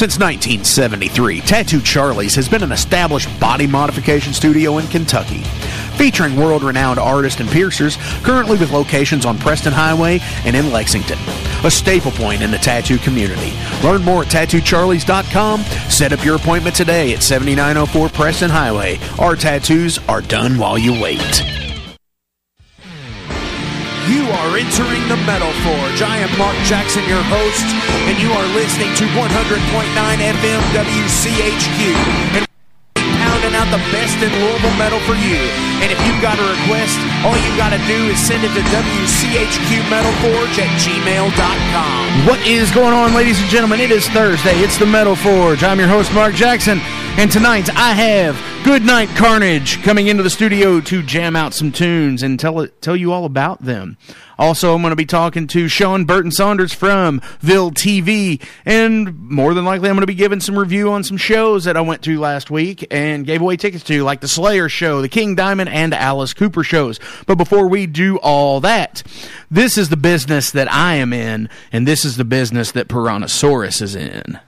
Since 1973, Tattoo Charlie's has been an established body modification studio in Kentucky. Featuring world renowned artists and piercers, currently with locations on Preston Highway and in Lexington. A staple point in the tattoo community. Learn more at tattoocharlies.com. Set up your appointment today at 7904 Preston Highway. Our tattoos are done while you wait. You are entering the Metal Forge. I am Mark Jackson, your host, and you are listening to 100.9 FM WCHQ. And pounding out the best in Louisville metal for you. And if you've got a request, all you've got to do is send it to WCHQMetalForge at gmail.com. What is going on, ladies and gentlemen? It is Thursday. It's the Metal Forge. I'm your host, Mark Jackson. And tonight I have Goodnight Carnage coming into the studio to jam out some tunes and tell it, tell you all about them. Also, I'm going to be talking to Sean Burton Saunders from Ville TV, and more than likely, I'm going to be giving some review on some shows that I went to last week and gave away tickets to, like the Slayer show, the King Diamond, and Alice Cooper shows. But before we do all that, this is the business that I am in, and this is the business that Piranhasaurus is in.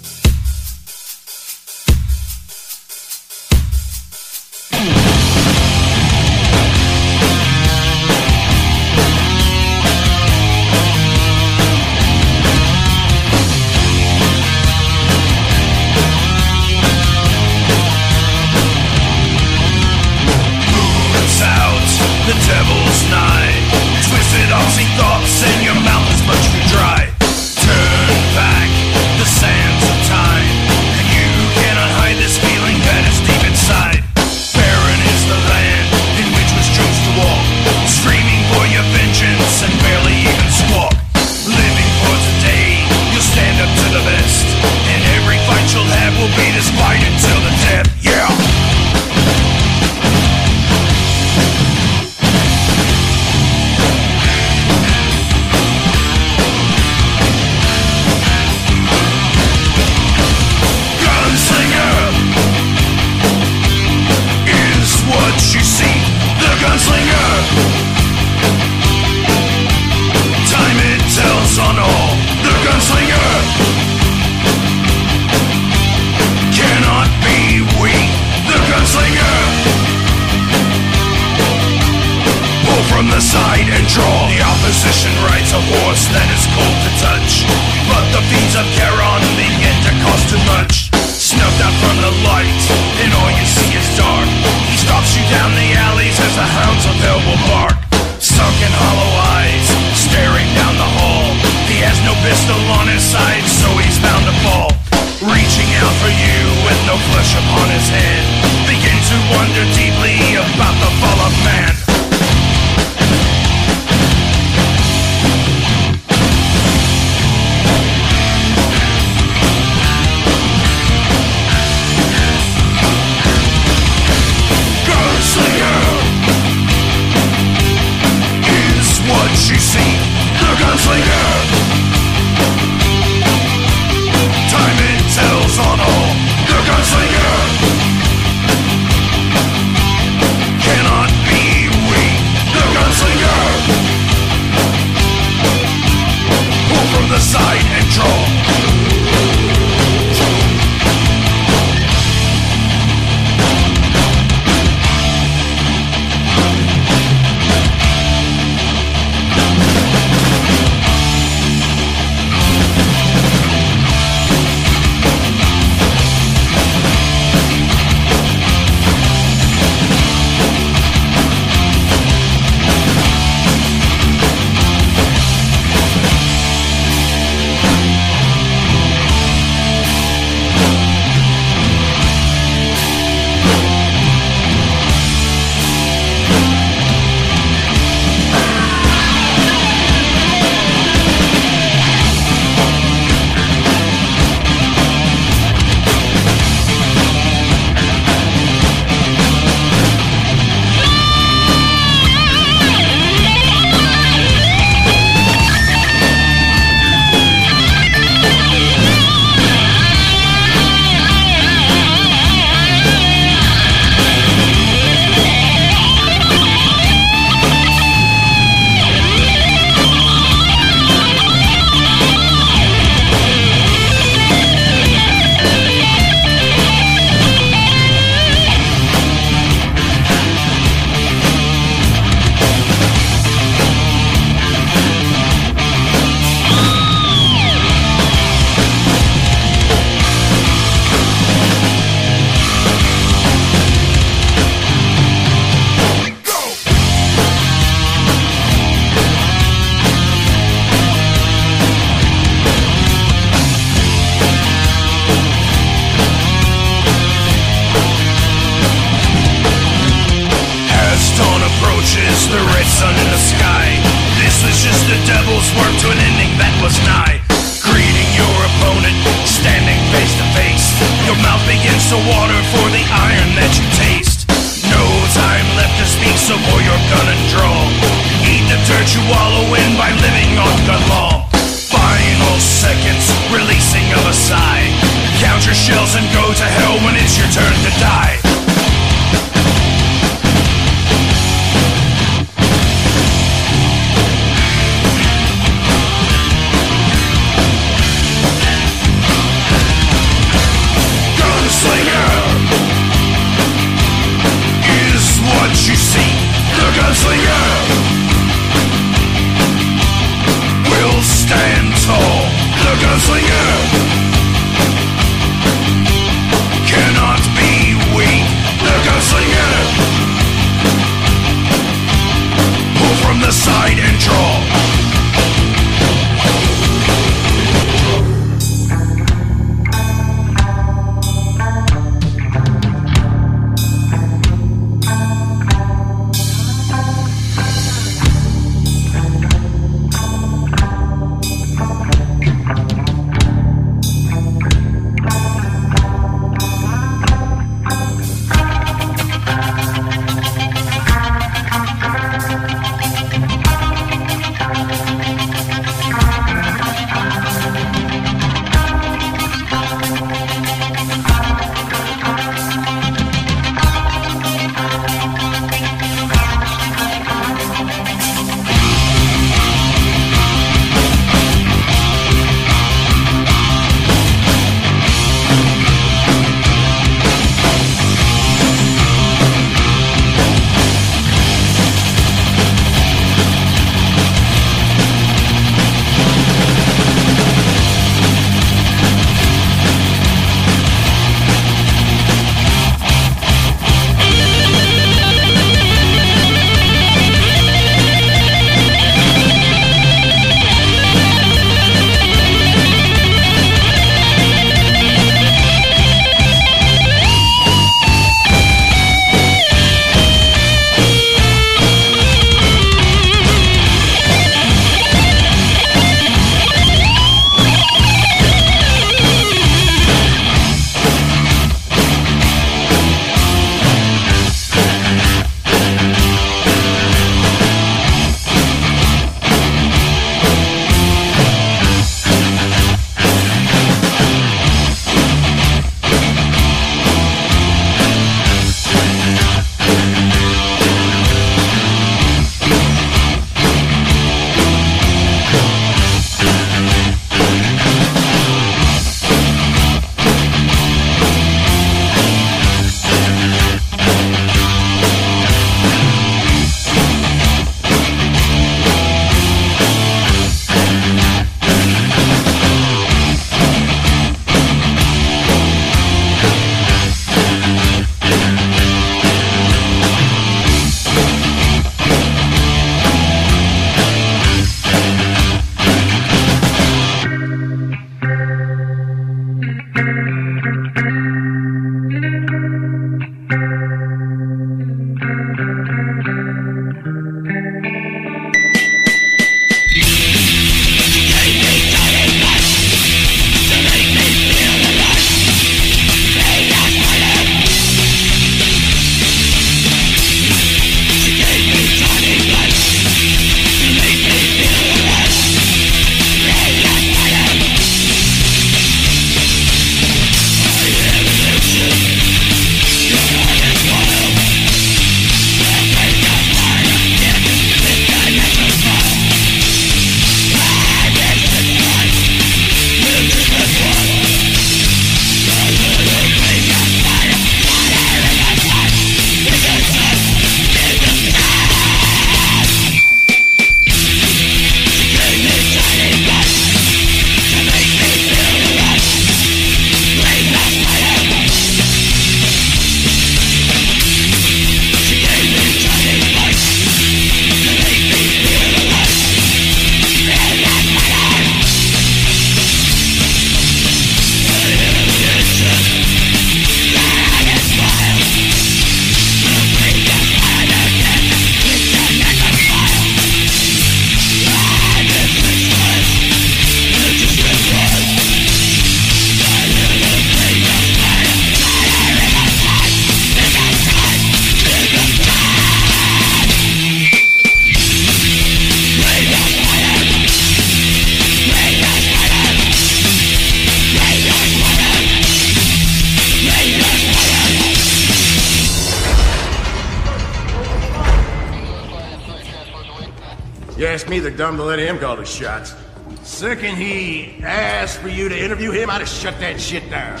Guess me they're dumb to let him call the shots. Second he asked for you to interview him, I'd have shut that shit down.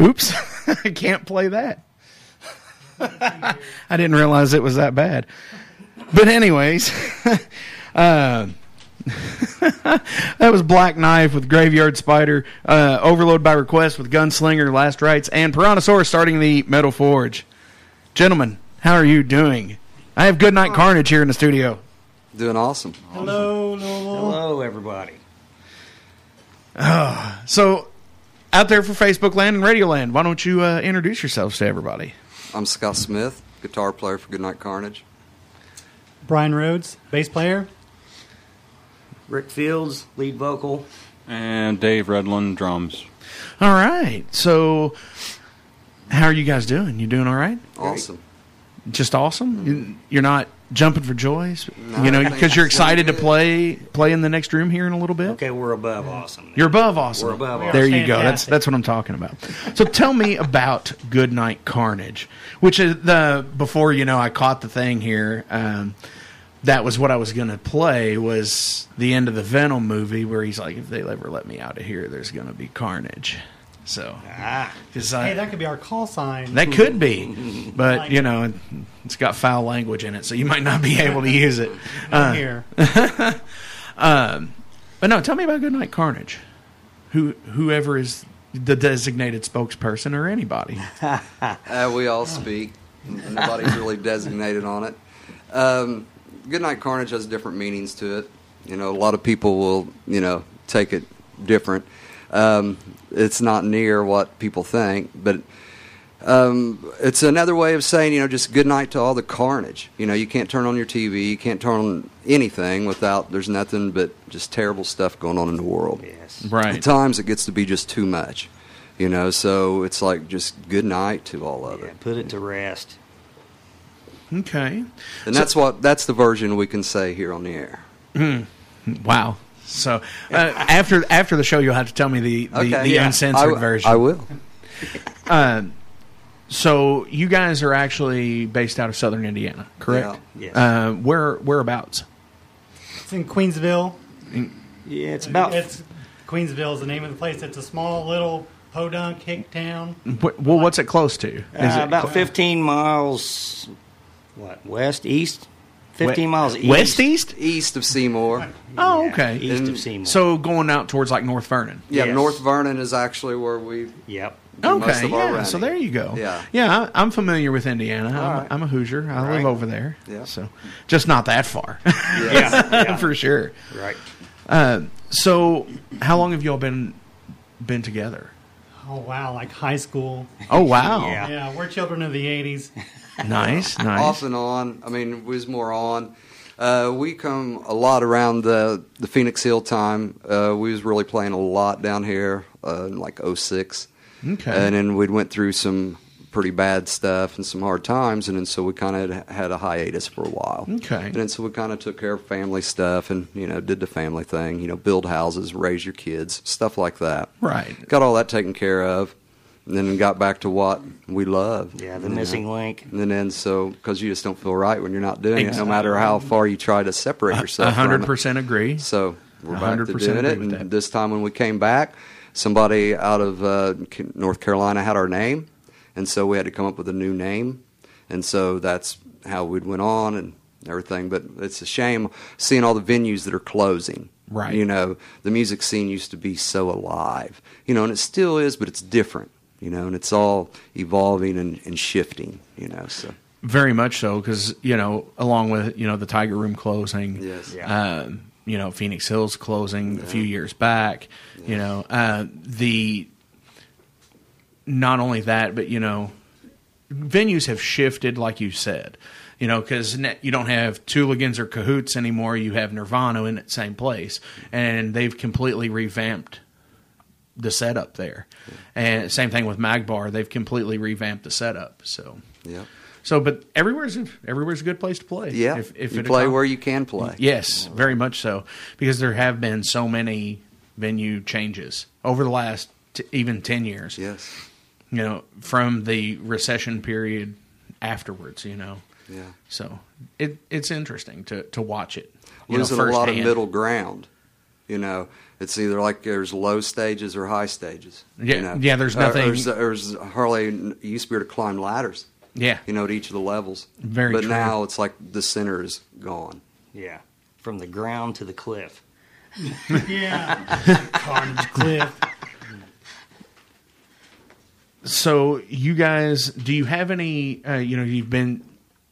Oops, I can't play that. I didn't realize it was that bad. But anyways, uh, that was Black Knife with Graveyard Spider, uh, Overload by Request with Gunslinger, Last Rites, and Piranhasaurus starting the Metal Forge. Gentlemen, how are you doing? I have Goodnight Carnage here in the studio. Doing awesome. Hello, Lowell. Hello, everybody. So, out there for Facebook Land and Radio Land, why don't you uh, introduce yourselves to everybody? I'm Scott Smith, guitar player for Goodnight Carnage. Brian Rhodes, bass player. Rick Fields, lead vocal. And Dave Redland, drums. All right. So, how are you guys doing? You doing all right? Awesome. Just awesome. You- You're not jumping for joys, No, you know, because you're excited to play play in the next room here in a little bit. Okay, we're above awesome. You're above awesome. We're above There you go. That's that's what I'm talking about. So tell me about Good Goodnight Carnage, which is the before you know I caught the thing here. Um, that was what I was going to play was the end of the Venom movie where he's like, if they ever let me out of here, there's going to be carnage. So, Ah, 'cause I- Hey, that could be our call sign. that could be, but you know, it's got foul language in it, so you might not be able to use it. Uh, here. But no, tell me about Goodnight Carnage. Who whoever is the designated spokesperson or anybody. Uh, we all speak. Nobody's really designated on it. Um, Goodnight Carnage has different meanings to it. You know, a lot of people will, you know, take it different. Um, it's not near what people think, but um, it's another way of saying, you know, just good night to all the carnage. You know, you can't turn on your TV, you can't turn on anything without there's nothing but just terrible stuff going on in the world. yes. Right. At times it gets to be just too much, you know. So it's like just good night to all of Yeah, it, put it to rest. Okay. and that's what that's the version we can say here on the air. Wow. So uh, after after the show, you'll have to tell me the the, the yeah. uncensored I, version. I will. Uh, so you guys are actually based out of Southern Indiana, correct? Yeah. Yes. Uh, where whereabouts? It's in Queensville. Yeah, it's about It's Queensville is the name of the place. It's a small little podunk hick town. Wh- Well, what's it close to? Is uh, it about cl- 15 miles. What west east? 15 miles east. west east? East of Seymour, Oh, okay. East And of Seymour. So going out towards like North Vernon. yeah, Yes. North Vernon is actually where we yep. do most Okay, of our yeah. running. So there you go. Yeah. yeah. I, I'm familiar with Indiana. I'm, All right. I'm a Hoosier. I live Right. over there. Yeah. So just not that far, Yeah, yeah. for sure. right. Uh, so how long have y'all been been together? Oh wow, like high school. Oh wow, Yeah. Yeah, we're children of the '80s. Nice, nice. off and on. I mean, we was more on. Uh, we come a lot around the the Phoenix Hill time. Uh, we was really playing a lot down here uh, in like 06. Okay. And then we went through some pretty bad stuff and some hard times, and then so we kind of had a hiatus for a while. Okay. And then so we kind of took care of family stuff and you know did the family thing, you know, build houses, raise your kids, stuff like that. Right. Got all that taken care of, and then got back to what we love. Yeah, the you know. missing link. And then so because you just don't feel right when you're not doing it, no matter how far you try to separate yourself. A hundred percent agree. So we're back to 100% doing it, and that. this time when we came back, somebody out of uh, North Carolina had our name, and so we had to come up with a new name, and so that's how we went on and everything. But it's a shame seeing all the venues that are closing. Right. You know, the music scene used to be so alive. You know, and it still is, but it's different. You know, and it's all evolving and, and shifting. You know, so Very much so, because you know, along with you know the Tiger Room closing, Yes. um, you know Phoenix Hills closing a few years back, you know uh, the not only that, but you know venues have shifted, like you said, you know, because you don't have Tooligans or Cahoots anymore. You have Nirvana in that same place, and they've completely revamped the setup there. And same thing with Magbar; they've completely revamped the setup. So. yeah. So, but everywhere's everywhere's a good place to play. Yeah, if, if you play accom- where you can play. Yes, very much so, because there have been so many venue changes over the last t- even ten years. Yes. You know, from the recession period afterwards. You know, Yeah. So it it's interesting to to watch it. know, losing a lot of middle ground. You know, it's either like there's low stages or high stages. Yeah, you know? yeah, there's nothing- There's, there's hardly it used to be able to climb ladders. Yeah. You know, at each of the levels. Very But true. now it's like the center is gone. Yeah, from the ground to the cliff. Yeah. Carnage Cliff. So you guys, do you have any? Uh, you know, you've been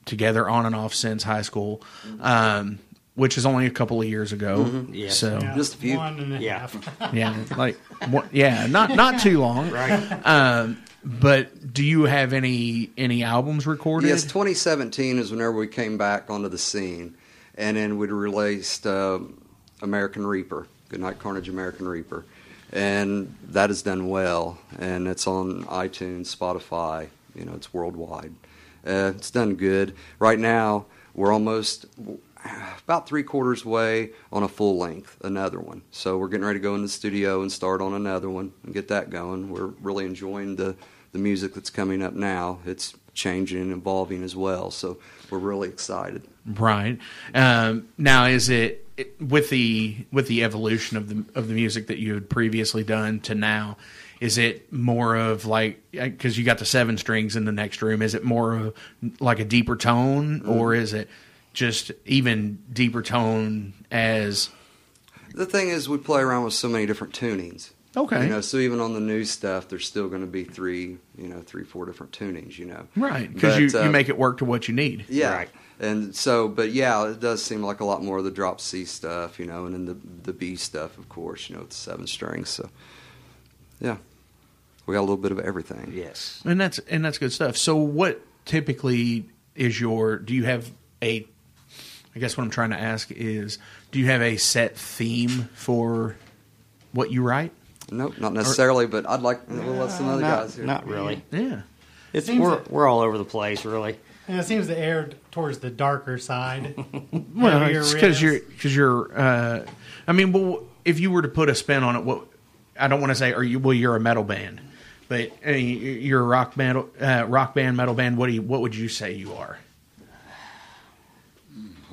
together on and off since high school, um, which is only a couple of years ago. Mm-hmm. Yes. So Yeah, Just a few. One and a Yeah. half. yeah, like what, yeah, not not too long. Right. Um, but do you have any any albums recorded? Yes, 2017 is whenever we came back onto the scene, and then we released um American Reaper, Goodnight Carnage, American Reaper, and that has done well, and it's on iTunes, Spotify, you know, it's worldwide. Uh, it's done good. Right now, we're almost about three quarters way on a full length, another one. So we're getting ready to go in the studio and start on another one and get that going. We're really enjoying the the music that's coming up now. It's changing and evolving as well. So we're really excited. Right. Um, now, is it it- with the with the evolution of the of the music that you had previously done to now? Is it more of like because you got the seven strings in the next room? Is it more of like a deeper tone, or is it just even deeper tone as The thing is, we play around with so many different tunings. okay? You know, so even on the new stuff, there's still going to be three, you know, three, four different tunings. You know, right, because you, But, you uh, make it work to what you need. Yeah. Right. And so, but yeah, it does seem like a lot more of the drop C stuff, you know, and then the the B stuff, of course, you know, with the seven strings. So, yeah, we got a little bit of everything. Yes. and that's and that's good stuff. So, what typically is your? Do you have a? I guess what I'm trying to ask is, do you have a set theme for what you write? Nope, not necessarily, but I'd like we'll let some other not, guys here. not really. Yeah, It's Seems we're that- we're all over the place, really. And it seems to err towards the darker side. well, Heavier it's because you're because you're. Uh, I mean, well, if you were to put a spin on it, what I don't want to say, are you? Well, you're a metal band, but uh, you're a rock metal, uh, rock band, metal band. What do you? What would you say you are?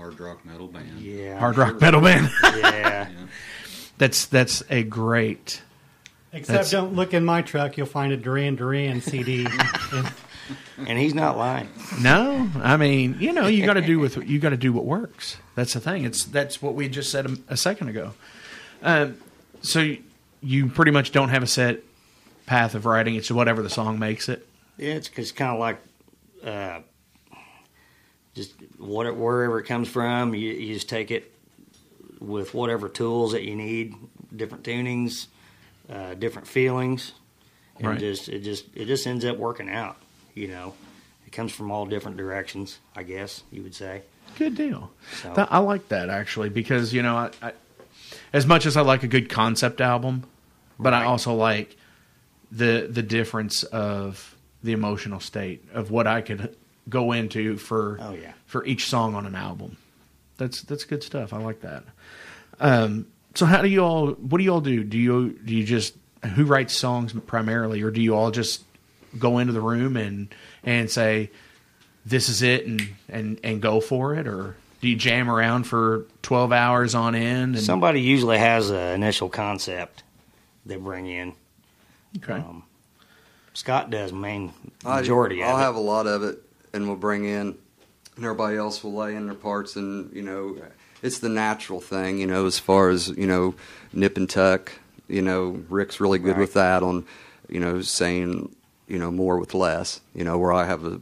Hard rock metal band. Yeah. Hard rock metal band. Yeah. that's that's a great. Except That's- don't look in my truck, you'll find a Duran Duran CD. And and he's not lying. No, I mean, you know, you got to do with you got to do what works. That's the thing. It's that's what we just said a, a second ago. Um, so you, you pretty much don't have a set path of writing. It's whatever the song makes it. Yeah, it's, it's kind of like uh, just what, wherever it comes from, you, you just take it with whatever tools that you need, different tunings, uh, different feelings, and Right. just it just it just ends up working out. You know, it comes from all different directions. I guess you would say. Good deal. So- Th- I like that actually because you know, I, I, as much as I like a good concept album, but I also like the the difference of the emotional state of what I could go into for Oh, yeah. for each song on an album. That's that's good stuff. I like that. Um, so how do you all? What do you all do? Do you do you just who writes songs primarily, or do you all just go into the room and and say this is it and and and go for it, or do you jam around for twelve hours on end? And, Somebody usually has an initial concept they bring in. okay, Um, Scott does main majority I'll of it. have a lot of it, and we'll bring in, and everybody else will lay in their parts, and you know, it's the natural thing, you know, as far as you know, nip and tuck. You know, Rick's really good Right. with that on, you know, saying you know more with less. You know, where I have a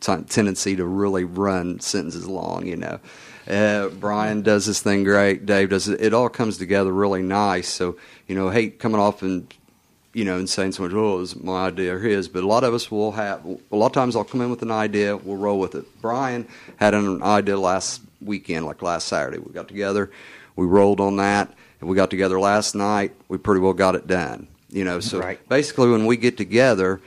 t- tendency to really run sentences long. You know. Uh, Brian does this thing great. Dave does it. It all comes together really nice. So you know, hate coming off and you know, and saying so much, oh, it was my idea or his. But a lot of us will have, a lot of times I'll come in with an idea, we'll roll with it. Brian had an idea last weekend, like last Saturday. We got together, we rolled on that, and we got together last night. We pretty well got it done. You know, so Right. basically when we get together,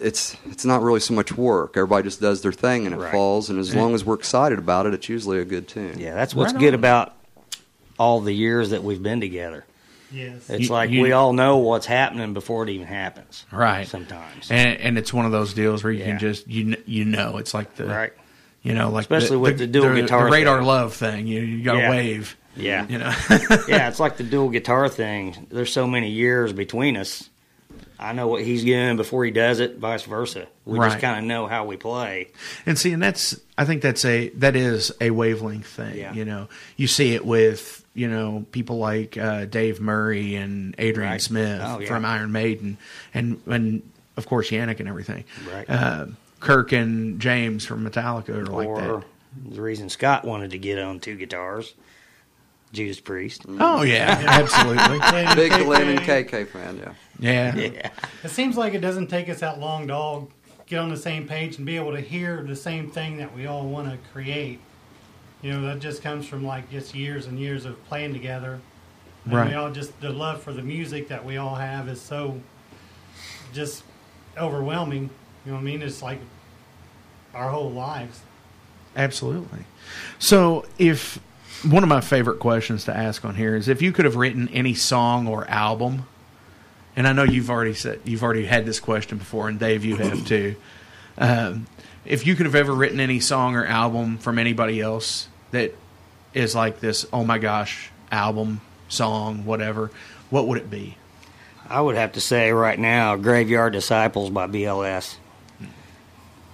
it's it's not really so much work. Everybody just does their thing and it Right. falls. And as long as we're excited about it, it's usually a good tune. Yeah, that's what's Right good about all the years that we've been together. Yes. It's You- like you- we all know what's happening before it even happens. right. Sometimes. and and it's one of those deals where you Yeah. can just you you know it's like the right. You know, like Especially with the dual guitar the radar thing. love thing. You you got to Yeah. wave. Yeah. You know. yeah, it's like the dual guitar thing. There's so many years between us. I know what he's doing before he does it, vice versa. We Right. just kind of know how we play. And see, and that's I think that's a that is a wavelength thing. Yeah. You know, you see it with you know people like uh, Dave Murray and Adrian Right. Smith Oh, yeah. from Iron Maiden, and and of course Janick and everything. Right. Uh, Kirk and James from Metallica are like or that. the reason Scott wanted to get on two guitars, Judas Priest. Oh yeah, absolutely. Big KK. Glenn and KK fan, yeah. Yeah. Yeah. It seems like it doesn't take us that long to all get on the same page and be able to hear the same thing that we all want to create. You know, that just comes from like just years and years of playing together. And Right. we all just the love for the music that we all have is so just overwhelming. You know what I mean? It's like our whole lives. Absolutely. So, if one of my favorite questions to ask on here is if you could have written any song or album, and I know you've already said you've already had this question before, and Dave, you have too. Um, if you could have ever written any song or album from anybody else that is like this, oh my gosh, album, song, whatever, what would it be? I would have to say right now, Graveyard Disciples by BLS.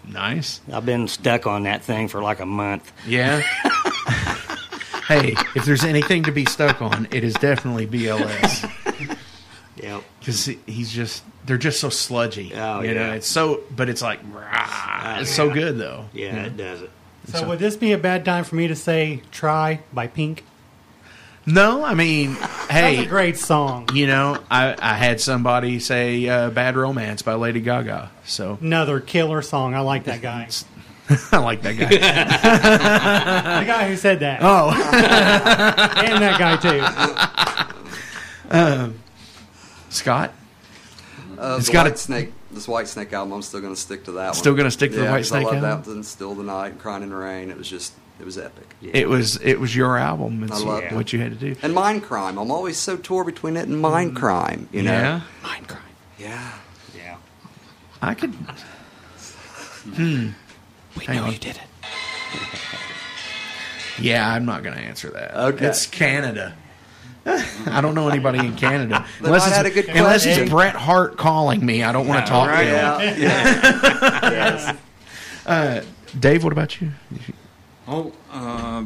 Nice. I've been stuck on that thing for like a month. Yeah. hey, if there's anything to be stuck on, it is definitely BLS. Yep. because he's just they're just so sludgy. Oh, you know, yeah. it's so, but it's like rah, oh, it's so good though. Yeah, know? it does it. So, So- would this be a bad time for me to say "Try" by Pink? No, I mean, That's a hey, great song. you know, I I had somebody say uh, "Bad Romance" by Lady Gaga, so Another killer song. I like that guy. I like that guy. the guy who said that. oh, and that guy too. Scott, Uh, It's the got White a- Snake, this White Snake album, I'm still going to stick to that. Still gonna stick to the White White 'cause Snake I love album? that one, Still the Night, Crying in the Rain. It was just, it was epic. it was it was your album. It's I love it. what you had to do. And Mind Crime. I'm always so torn between it and Mind Crime, you know? yeah, Mind crime. Yeah. Yeah. I could. hmm. We Hang know on. you did it. Yeah, I'm not going to answer that. Okay. It's Canada. I don't know anybody in Canada. They might it's, a good unless it's Bret Hart calling me, I don't want to talk right. to him. Yeah. yeah. Dave, what about you? Oh, uh,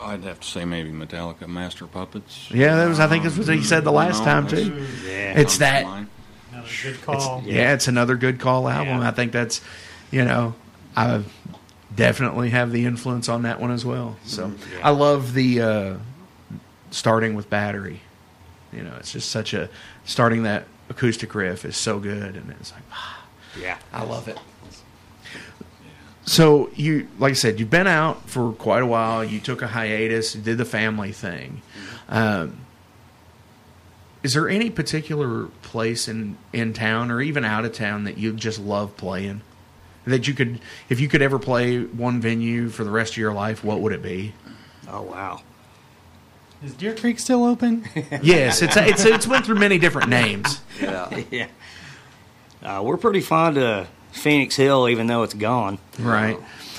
I'd have to say maybe Metallica Master Puppets. Yeah, that was. I think this was what he said the last No, time too. Yeah. It's that. Another good call. Yeah, it's another good call album. Yeah. I think that's, you know, I definitely have the influence on that one as well. So Mm-hmm. I love the uh, starting with battery. You know, it's just such a starting that acoustic riff is so good, and it's like ah, yeah. I love it. So you, like I said, you've been out for quite a while. You took a hiatus. Did the family thing. Um, is there any particular place in in town or even out of town that you just love playing? That you could, if you could ever play one venue for the rest of your life, what would it be? Oh wow. Is Deer Creek still open? yes, it's it's it's went through many different names. yeah. Yeah. Uh, we're pretty fond of Phoenix Hill, even though it's gone. Right.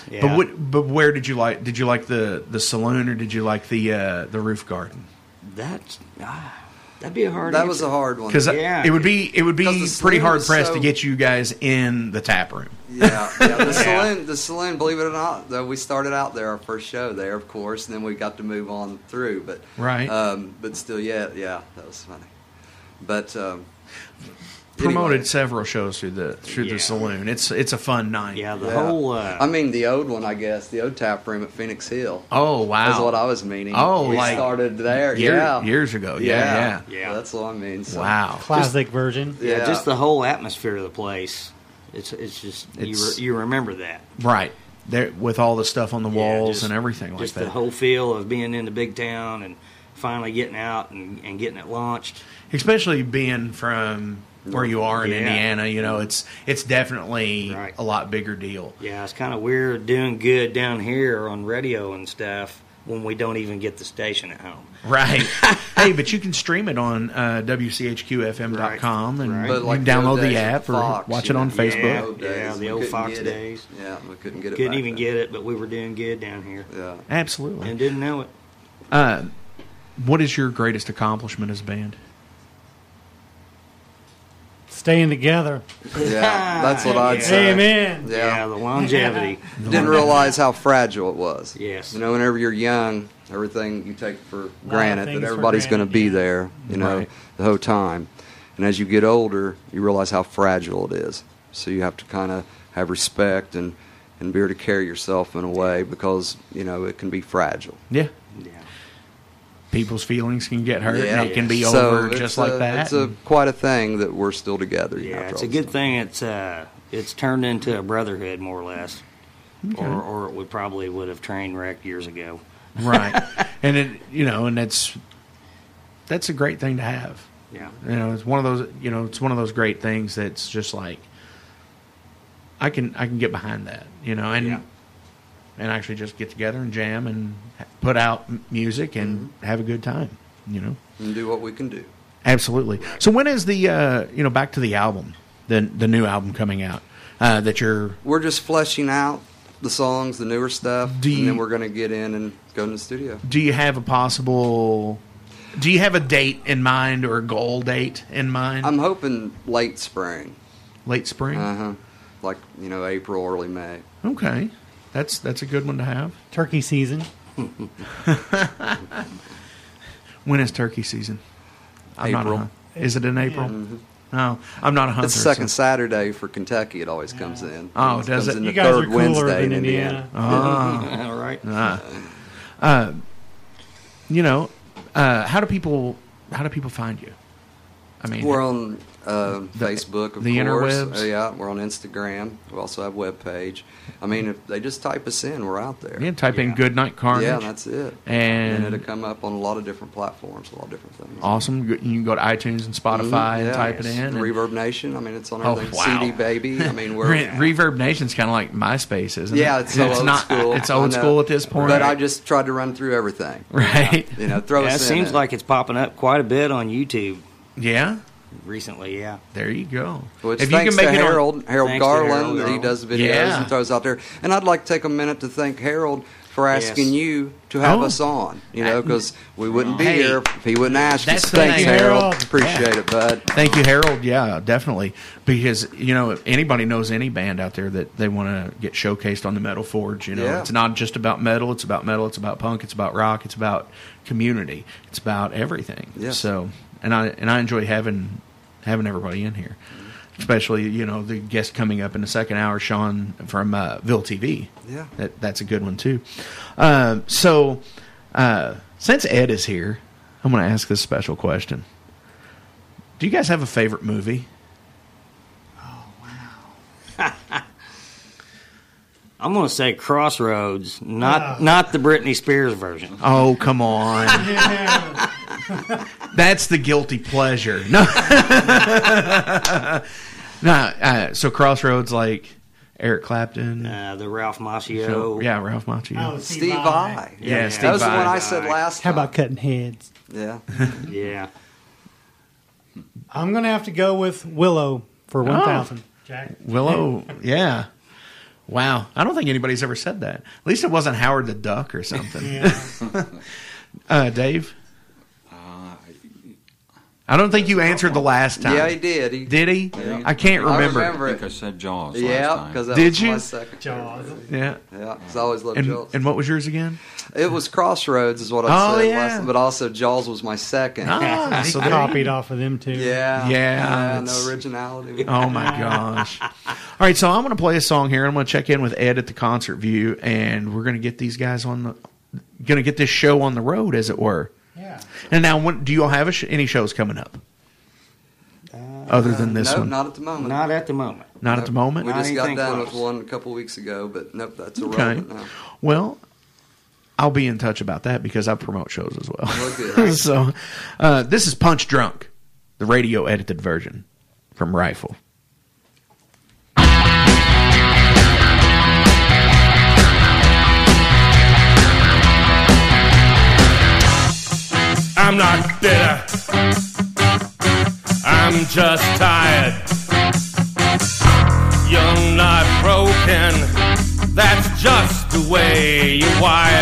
Yeah. But what, but where did you like? Did you like the the saloon or did you like the uh, the roof garden? That's ah, that'd be a hard. That was a hard one. Because Yeah. it would be it would be 'Cause the pretty hard pressed so- to get you guys in the tap room. Yeah, yeah. The saloon, the saloon. Believe it or not, though, we started out there our first show there, of course, and then we got to move on through. But Right. um, but still, yeah, yeah, that was funny. But um, Promoted anyway, several shows through the through Yeah. the saloon. It's it's a fun night. Yeah, the Yeah. whole. Uh, I mean, the old one, I guess, the old tap room at Phoenix Hill. Oh wow. That's what I was meaning. Oh, we like started there. Year- yeah, years ago. Yeah, yeah. Yeah. That's what I mean. So, Wow. Classic version. yeah, yeah. just the whole atmosphere of the place. It's it's just you re, you remember that. Right. There with all the stuff on the Yeah, walls just- and everything like just that. the whole feel of being in the big town and finally getting out and, and getting it launched. Especially being from where you are in Yeah. Indiana, you know, it's it's definitely Right. a lot bigger deal. Yeah, it's kind of weird doing good down here on radio and stuff, when we don't even get the station at home. Right. hey, but you can stream it on uh, WCHQFM.com and Right. But you can download the app of or Fox, watch you it on know, Facebook. old Yeah, the old Fox get it. days. Yeah, we couldn't get it. Couldn't back even then. get it, but we were doing good down here Yeah. Absolutely. and didn't know it. Uh, what is your greatest accomplishment as a band? Staying together. Yeah, that's what I'd say. Amen. Yeah, Yeah. the longevity. Didn't realize how fragile it was. Yes. You know, whenever you're young, everything you take for granted that everybody's going to be yeah. there, you know, Right. the whole time. And as you get older, you realize how fragile it is. So you have to kind of have respect and, and be able to carry yourself in a way because, you know, it can be fragile. Yeah. Yeah. People's feelings can get hurt Yeah. and it can be So over just a- like that. It's a, quite a thing that we're still together. Yeah, after it's a good time. thing. It's uh, it's turned into a brotherhood more or less, or or it would probably would have train wrecked years ago. right. and it, you know, and that's that's a great thing to have. Yeah. You know, it's one of those. You know, it's one of those great things that's just like I can I can get behind that. You know, and Yeah. and actually just get together and jam and put out music and have a good time. You know, And do what we can do. absolutely. So when is the uh, you know back to the album, the the new album coming out uh, that you're We're just fleshing out the songs, the newer stuff, Do and then we're going to get in and go in the studio. do you have a possible do you have a date in mind or a goal date in mind I'm hoping late spring. late spring Uh huh. Like you know, April, early May. okay that's that's a good one to have Turkey season. when is turkey season I'm not a April. hun- is it in april no i'm not a hunter It's the second so- Saturday for Kentucky. It always comes in. Oh, It does comes it? In You the guys are third cooler Wednesday than in Indiana. Indiana. All right. Ah. uh, you know uh, how do people how do people find you i mean We're on uh, Facebook, of the course. interwebs? Uh, yeah, we're on Instagram. We also have a web page. I mean, if they just type us in, we're out there. yeah, type in good night carnage Yeah, that's it. And- it'll come up on a lot of different platforms, a lot of different things. awesome you can go to itunes and spotify and yeah. type it in and- Reverb Nation. I mean, it's on Oh, everything. wow. CD Baby. I mean, we're Re- Reverb Nation's kind of like MySpace, isn't yeah, it? Yeah, it's so old not, school. It's old school at this point. But I just tried to run through everything. right? You know, throw Yeah, it us in seems it. like it's popping up quite a bit on YouTube Yeah, recently. Yeah. there you go. Which if you can make to it on- Harold, Harold Garland, Harold that he does videos Yeah. and throws out there. And I'd like to take a minute to thank Harold for asking Yes. you to have Oh. us on. You know, because we wouldn't be Hey, here if he wouldn't ask that's us. the Thanks, thing. Harold. Harold. Appreciate it, bud. Thank you, Harold. Yeah, definitely. Because you know, if anybody knows any band out there that they want to get showcased on the Metal Forge. You know, Yeah. it's not just about metal. It's about metal. It's about punk. It's about rock. It's about community. It's about everything. Yes. So, and I and I enjoy having having everybody in here. Especially, you know, the guest coming up in the second hour, Sean from uh, Ville TV. Yeah. that, that's a good one too. Uh, so, uh, since Ed is here, I'm going to ask this special question. Do you guys have a favorite movie? I'm going to say Crossroads, not Ah. not the Britney Spears version. Oh, come on. That's the guilty pleasure. No. no, uh, so Crossroads like Eric Clapton. Uh, the Ralph Macchio. So- yeah, Ralph Macchio. Oh, Steve Vai. Yeah, Yeah. Steve That was the one I said last How time. about cutting heads? Yeah. Yeah. I'm going to have to go with Willow for 1,000. Jack. Willow, yeah. Wow. I don't think anybody's ever said that. At least it wasn't Howard the Duck or something. Uh, Dave? I don't think you answered the last time. Yeah, he did. He, Did he? Yeah. I can't I remember. remember I it. think I said Jaws Yeah, because that Did was you? my second. Jaws. Yeah. Yeah, 'cause I always loved And, Jaws. and what was yours again? It was Crossroads, is what I Oh, said yeah. last time, but also Jaws was my second. Ah, so there- copied off of them too. Yeah, Yeah, no originality. Oh my gosh! All right, so I'm going to play a song here. I'm going to check in with Ed at the concert view, and we're going to get these guys on the, going to get this show on the road, as it were. Yeah. And now, when, do you all have a sh- any shows coming up other than this no, one? not at the moment. Not at the moment. Not at the moment. We Not just got anything done close. with one a couple weeks ago, but nope, that's Okay. irrelevant now. Well, I'll be in touch about that because I promote shows as well. Well, good. so, uh, this is Punch Drunk, the radio edited version from Rifle. I'm not bitter. I'm just tired. You're not broken. That's just the way you're wired.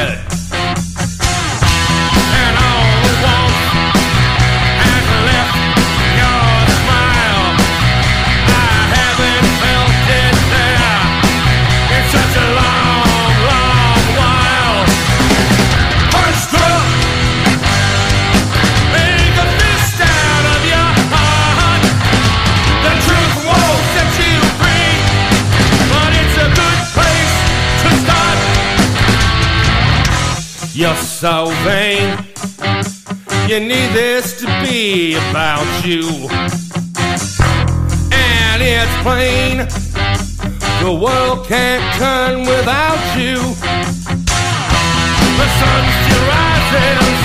You're so vain. You need this to be about you. And it's plain the world can't turn without you. The sun still rises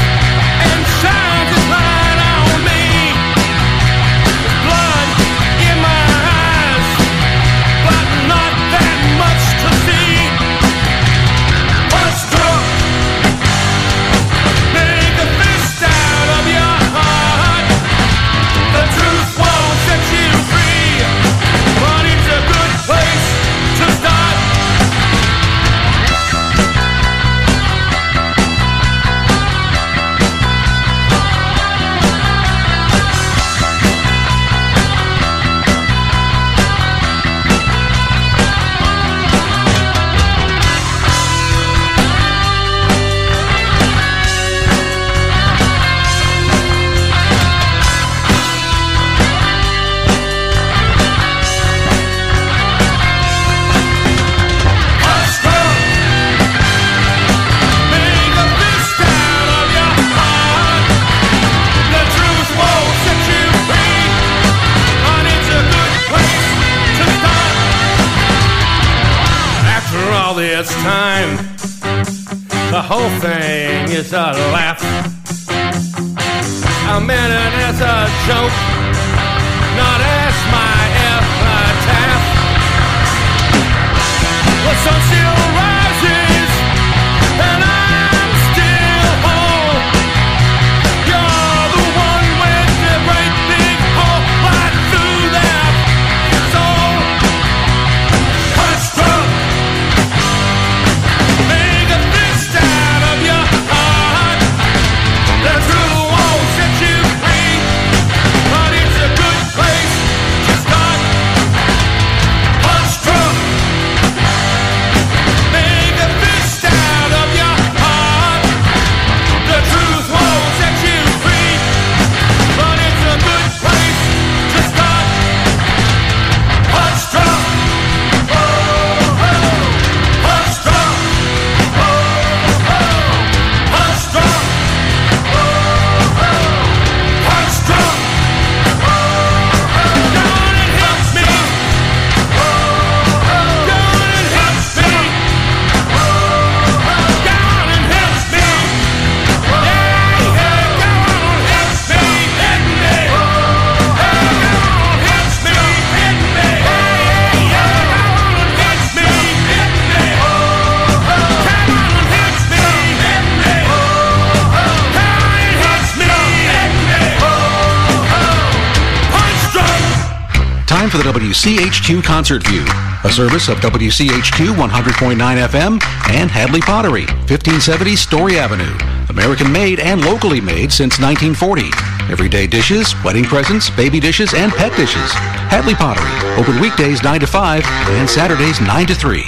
WCHQ Concert View, a service of WCHQ 100.9 FM and Hadley Pottery, 1570 Story Avenue. American made and locally made since 1940. Everyday dishes, wedding presents, baby dishes, and pet dishes. Hadley Pottery, open weekdays 9 to 5 and Saturdays 9 to 3.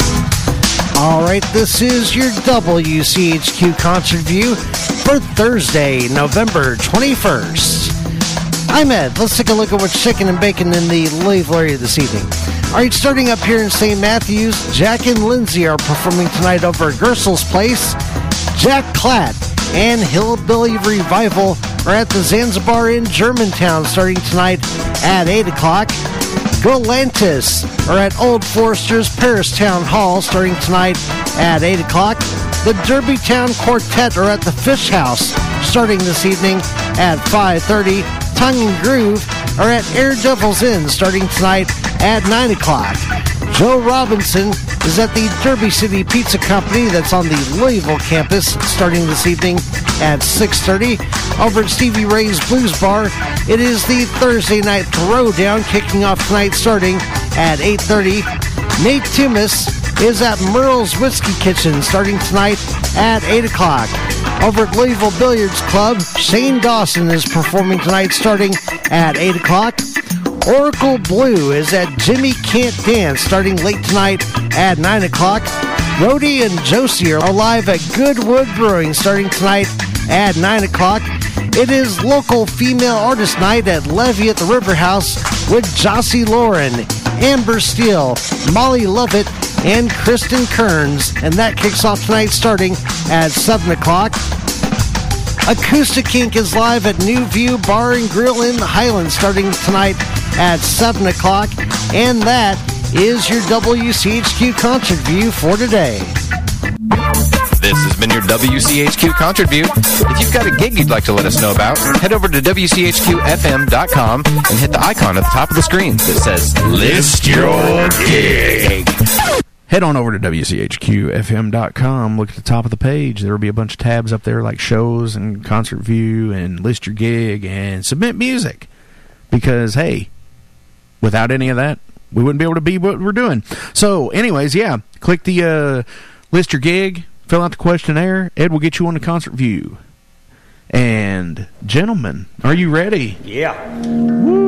All right, this is your WCHQ concert view for Thursday, November 21st. I'm Ed. Let's take a look at what's chicken and bacon in the Louisville area this evening. All right, starting up here in St. Matthews, Jack and Lindsay are performing tonight over at Gerstle's Place. Jack Klatt and Hillbilly Revival are at the Zanzabar in Germantown starting tonight at 8 o'clock. Galantis are at Old Forester's Paristown Hall starting tonight at 8 o'clock. The Derbytown Quartet are at the Fish House starting this evening at 5.30. Tongue and Groove are at Air Devil's Inn starting tonight at 9 o'clock. Joe Robinson is at the Derby City Pizza Company that's on the Louisville campus starting this evening at 6.30. Over at Stevie Ray's Blues Bar, it is the Thursday night throwdown kicking off tonight starting at 8.30. Nate Tumis is at Merle's Whiskey Kitchen starting tonight at 8 o'clock. Over at Louisville Billiards Club, Shane Dawson is performing tonight starting at 8 o'clock. Oracle Blue is at Jimmy Can't Dance starting late tonight at 9 o'clock. Rhodey and Josie are live at Goodwood Brewing starting tonight at 9 o'clock. It is local female artist night at Levee at the River House with Jossie Lauren, Amber Steele, Molly Lovett, and Kristen Kearns. And that kicks off tonight starting at 7 o'clock. Acoustic Kink is live at New View Bar and Grill in the Highlands starting tonight at 7 o'clock. And that is your WCHQ concert view for today. This has been your WCHQ Concert View. If you've got a gig you'd like to let us know about, head over to WCHQFM.com and hit the icon at the top of the screen that says List Your Gig. Head on over to WCHQFM.com. Look at the top of the page. There will be a bunch of tabs up there like shows and concert view and list your gig and submit music. Because, hey, without any of that, we wouldn't be able to be what we're doing. So, anyways, yeah, click the uh, list your gig, fill out the questionnaire. Ed will get you on the concert view. And, gentlemen, are you ready? Yeah. Thank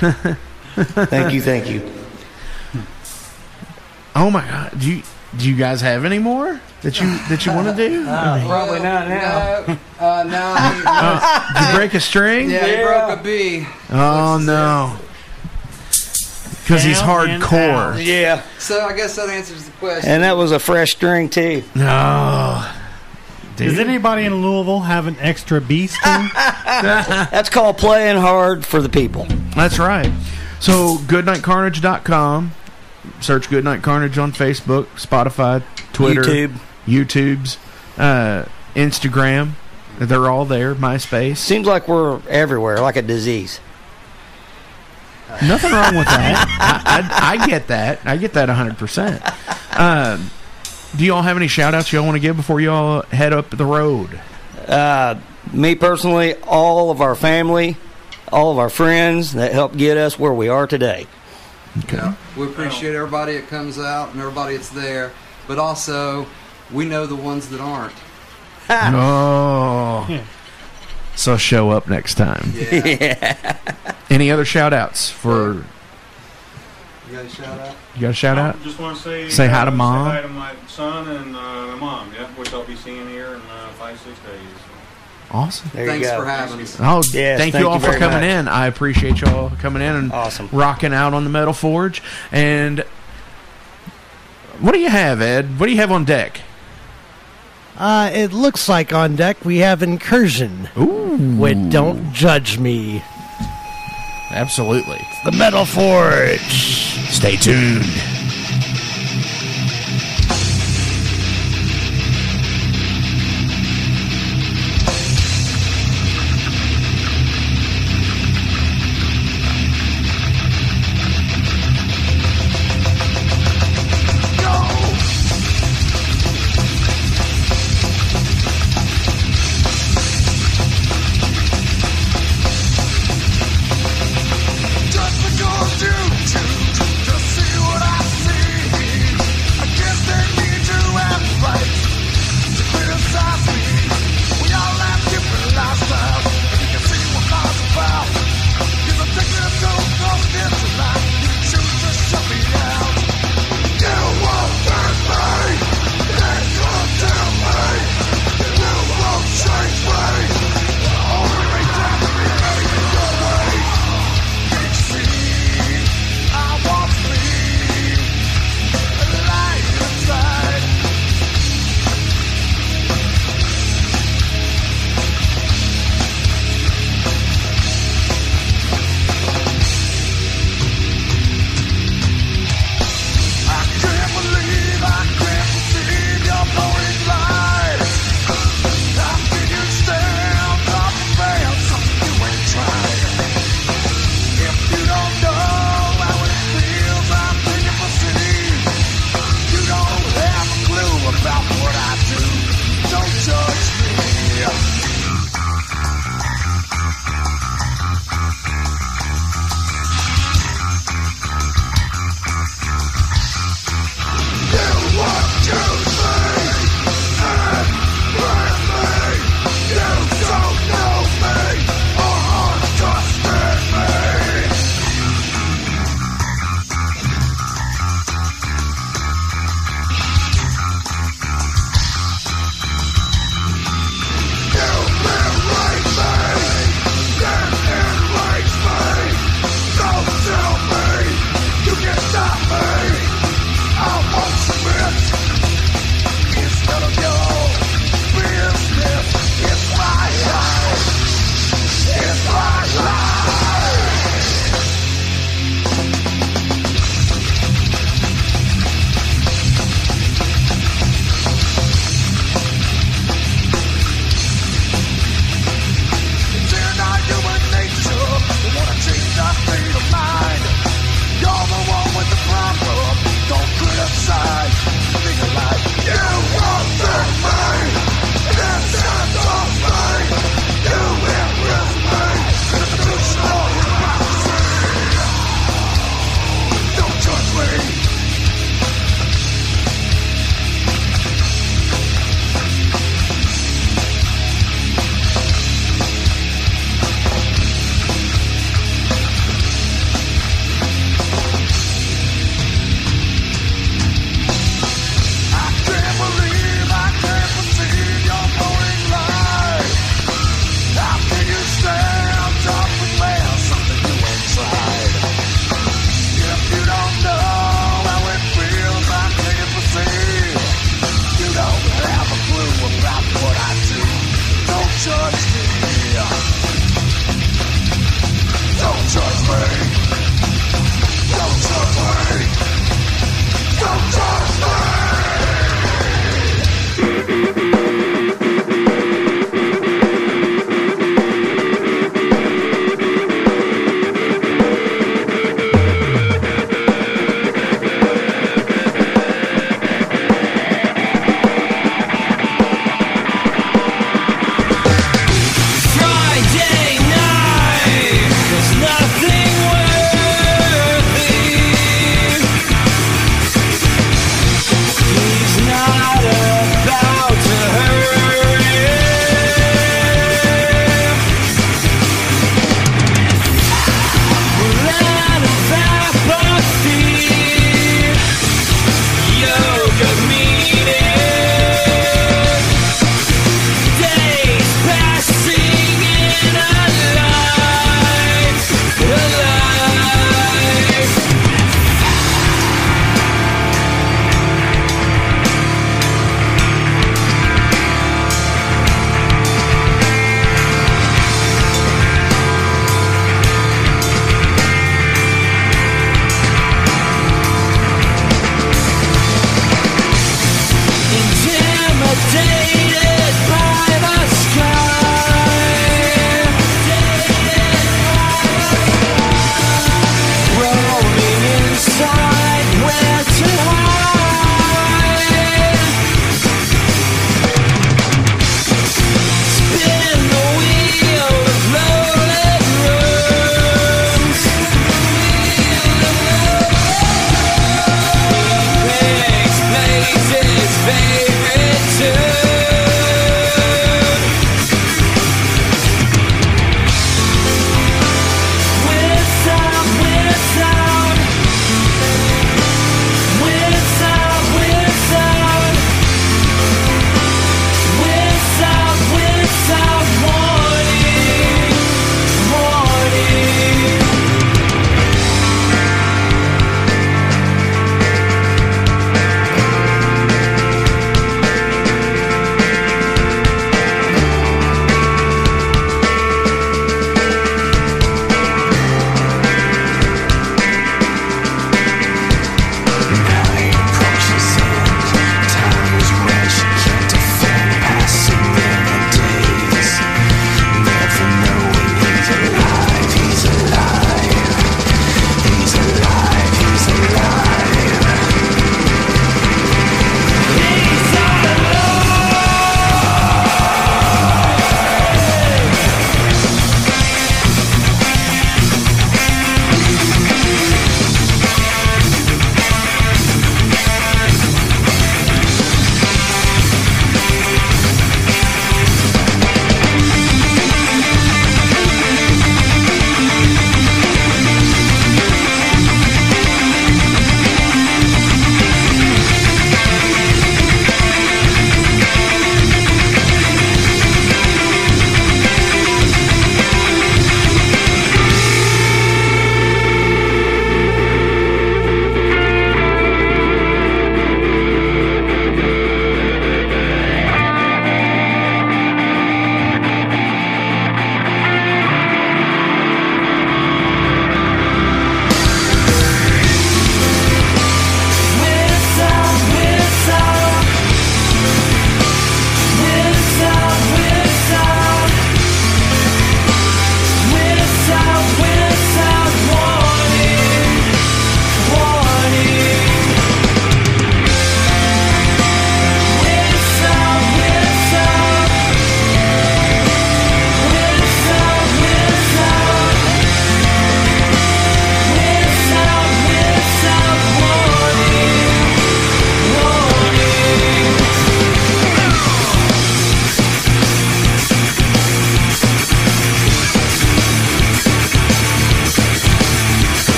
Thank you, thank you. Oh my god. Do you do you guys have any more that you that you want to do? Probably not now. No, uh, no. Uh, did you break a string? yeah, he broke a B. Oh no. Because he's hardcore. out. Yeah. So I guess that answers the question. And that was a fresh string, too. No. Does anybody in Louisville have an extra B string? That's called playing hard for the people. That's right. So, goodnightcarnage.com. Search Goodnight Carnage on Facebook, Spotify, Twitter, YouTube. YouTube's, uh, Instagram. They're all there. MySpace. Seems like we're everywhere, like a disease. Nothing wrong with that. I, I, I get that. I get that 100%. Um, do y'all have any shout outs y'all want to give before y'all head up the road? Uh, me personally, all of our family, all of our friends that helped get us where we are today. Yeah, we appreciate everybody that comes out and everybody that's there, but also we know the ones that aren't. oh. So show up next time. Yeah. Any other shout outs for. You got a shout out? You got a shout out? Just want to say Say hi to uh, mom. Say hi to my son and uh, my mom. Yeah, which I'll be seeing here in uh, five six days. Awesome. There you Thanks go. for having us. Oh, Yes, thank, thank you all you for coming much. in. I appreciate y'all coming in and Awesome. rocking out on the Metal Forge. And What do you have, Ed? What do you have on deck? Uh, it looks like on deck we have Incursion Ooh. with Don't Judge Me. Absolutely. The Metal Forge. Stay tuned.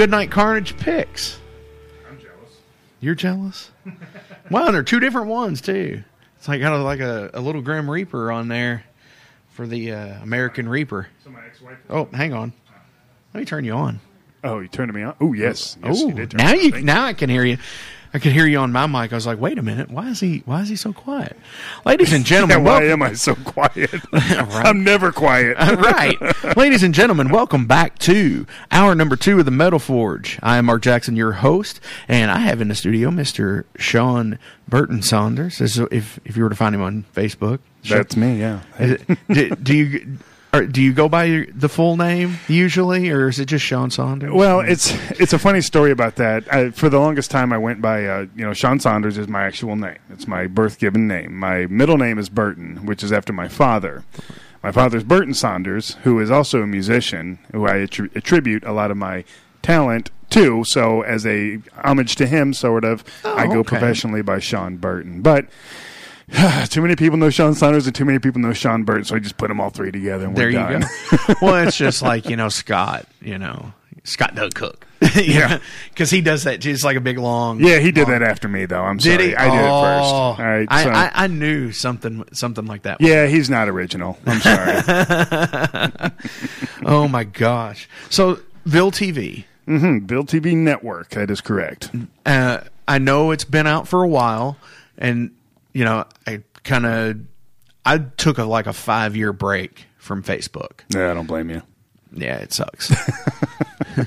Good Night Carnage picks. I'm jealous. You're jealous? wow, and they're two different ones too. It's like got a, like a, a little Grim Reaper on there for the uh, American Reaper. So my ex-wife. Oh, hang on. Let me turn you on. Oh, you turned me on. Oh, yes. yes oh, you now me you Thank now I can hear you. I could hear you on my mic. I was like, wait a minute, why is he why is he so quiet? Ladies and gentlemen, Yeah, why welcome- am I so quiet? I'm never quiet. right. Ladies and gentlemen, welcome back to hour number two of the Metal Forge. I am Mark Jackson, your host, and I have in the studio Mr. Sean Burton Saunders. If if you were to find him on Facebook, That's me, yeah. It- do, do you or do you go by your, the full name usually, or is it just Sean Saunders? Well, it's it's a funny story about that. I, for the longest time, I went by uh, you know Sean Saunders is my actual name. It's my birth given name. My middle name is Burton, which is after my father. My father's Burton Saunders, who is also a musician, who I attri- attribute a lot of my talent to. So, as a homage to him, sort of, I go okay. professionally by Sean Burton. But too many people know Sean Saunders, and too many people know Sean Burton. So I just put them all three together, and there we're you done. go. well, it's just like you know Scott, you know Scott Doug Cook, Yeah. because he does that. It's like a big long. Yeah, he did that after me, though. I'm Did sorry. he? I did it Oh, first. All right. I, so- I, I knew something something like that. yeah, he's not original. I'm sorry. oh my gosh! So Ville TV. hmm Ville TV Network. That is correct. Uh, I know it's been out for a while, and you know I kind of I took a like a five year break from Facebook. Yeah, I don't blame you. Yeah, it sucks.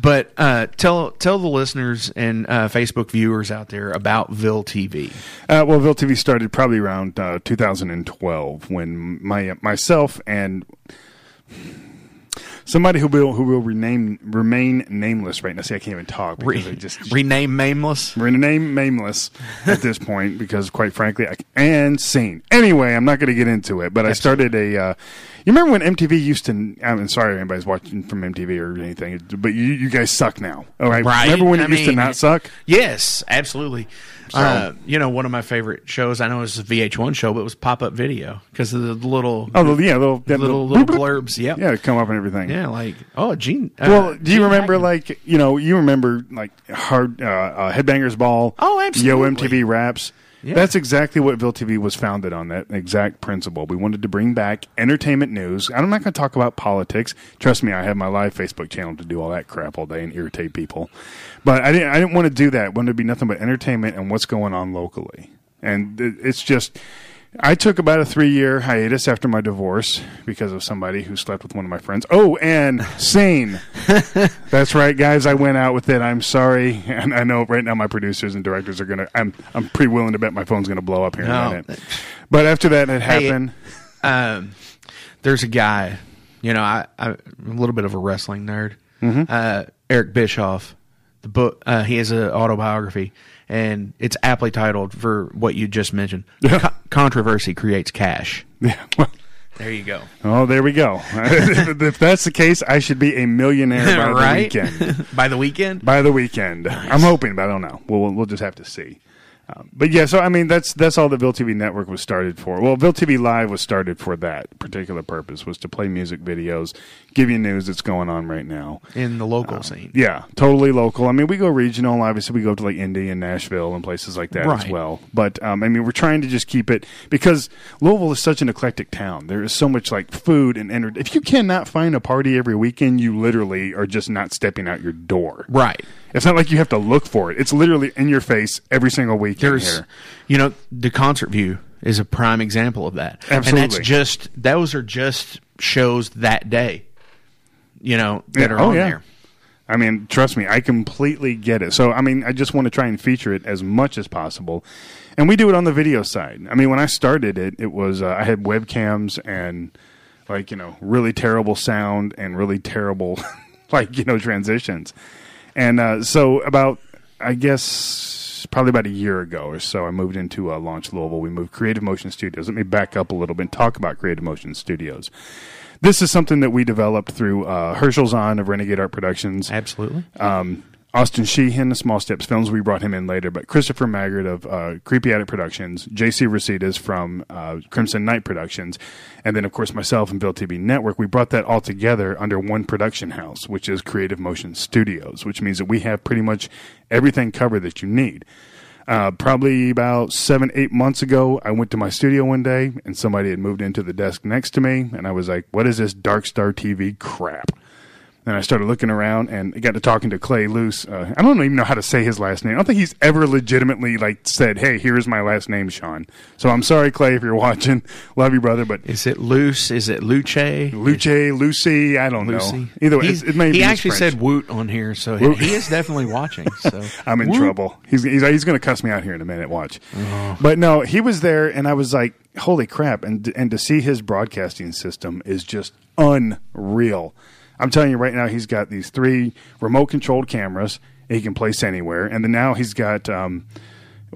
but uh, tell tell the listeners and uh, Facebook viewers out there about Ville TV. Uh, well, Ville TV started probably around uh, 2012 when my myself and somebody who will who will rename remain nameless right now. See, I can't even talk because Re- I just rename nameless. rename nameless at this point because, quite frankly, I, and seen. Anyway, I'm not going to get into it. But I started a. Uh, you remember when MTV used to? I'm sorry, if anybody's watching from MTV or anything, but you you guys suck now. All right, Right. Remember when it I used to not suck? Yes, absolutely. So- uh, you know, one of my favorite shows. I know it was a VH1 show, but it was Pop Up Video because of the little Oh, the- yeah, little little little- little blurbs. Yep. Yeah, come up and everything. Yeah, like oh, Gene. Uh, well, do you Gene remember Hackman. like you know you remember like hard uh, uh, headbangers ball? Oh, absolutely. Yo MTV raps. Yeah. That's exactly what Ville TV was founded on. That exact principle. We wanted to bring back entertainment news. I'm not going to talk about politics. Trust me, I have my live Facebook channel to do all that crap all day and irritate people. But I didn't. I didn't want to do that. I wanted to be nothing but entertainment and what's going on locally. And it's just. I took about a three year hiatus after my divorce because of somebody who slept with one of my friends. Oh, and sane. That's right, guys. I went out with it. I'm sorry, and I know right now my producers and directors are gonna. I'm I'm pretty willing to bet my phone's gonna blow up here in a minute. But after that had Hey, happened, um, there's a guy. You know, I, I I'm a little bit of a wrestling nerd. Mm-hmm. Uh, Eric Bischoff. The book. Uh, he has an autobiography, and it's aptly titled for what you just mentioned. Co- controversy creates cash. yeah. Well, There you go. oh, there we go. if that's the case, I should be a millionaire by right? the weekend. By the weekend. by the weekend. I'm hoping, but I don't know. We'll we'll just have to see. Um, but yeah, so I mean, that's that's all the Ville TV network was started for. Well, Ville TV Live was started for that particular purpose, was to play music videos, give you news that's going on right now. in the local scene. Yeah, totally local. I mean, we go regional. Obviously, we go to like Indy and Nashville and places like that as well. But um, I mean, we're trying to just keep it because Louisville is such an eclectic town. There is so much like food and enter- If you cannot find a party every weekend, you literally are just not stepping out your door. Right. It's not like you have to look for it. It's literally in your face every single week. There's, here. you know, the concert view is a prime example of that. And that's Absolutely. just those are just shows that day. You know that Yeah. are Oh, on yeah. there. I mean, trust me, I completely get it. So, I mean, I just want to try and feature it as much as possible. And we do it on the video side. I mean, when I started it, it was, uh, I had webcams and, like, you know, really terrible sound and really terrible, like, you know, transitions. And uh, so, about, I guess, probably about a year ago or so, I moved into uh, Launch Louisville. We moved Creative Motion Studios. Let me back up a little bit and talk about Creative Motion Studios. This is something that we developed through uh, Herschel Zahn of Renegade Art Productions. Absolutely. Um, Austin Sheehan, Small Steps Films. We brought him in later, but Christopher Maggard of uh, Creepy Attic Productions, J.C. Rositas from uh, Crimson Night Productions, and then of course myself and Ville TV Network. We brought that all together under one production house, which is Creative Motion Studios, which means that we have pretty much everything covered that you need. Uh, probably about seven, eight months ago, I went to my studio one day and somebody had moved into the desk next to me, and I was like, "What is this Dark Star TV crap?" And I started looking around and I got to talking to Clay Luce. Uh, I don't even know how to say his last name. I don't think he's ever legitimately like said, "Hey, here's my last name, Sean." So I'm sorry, Clay, if you're watching. Love you, brother. But is it Luce? Is it Luce? Luce, Lucy? I don't Lucy. know. Either way, it, may he actually said "woot" on here, so Woot. he is definitely watching. So I'm in Woot. trouble. He's he's, he's going to cuss me out here in a minute. Watch. Oh. But no, he was there, and I was like, "Holy crap!" And and to see his broadcasting system is just unreal. I'm telling you right now, he's got these three remote controlled cameras he can place anywhere, and then now he's got um,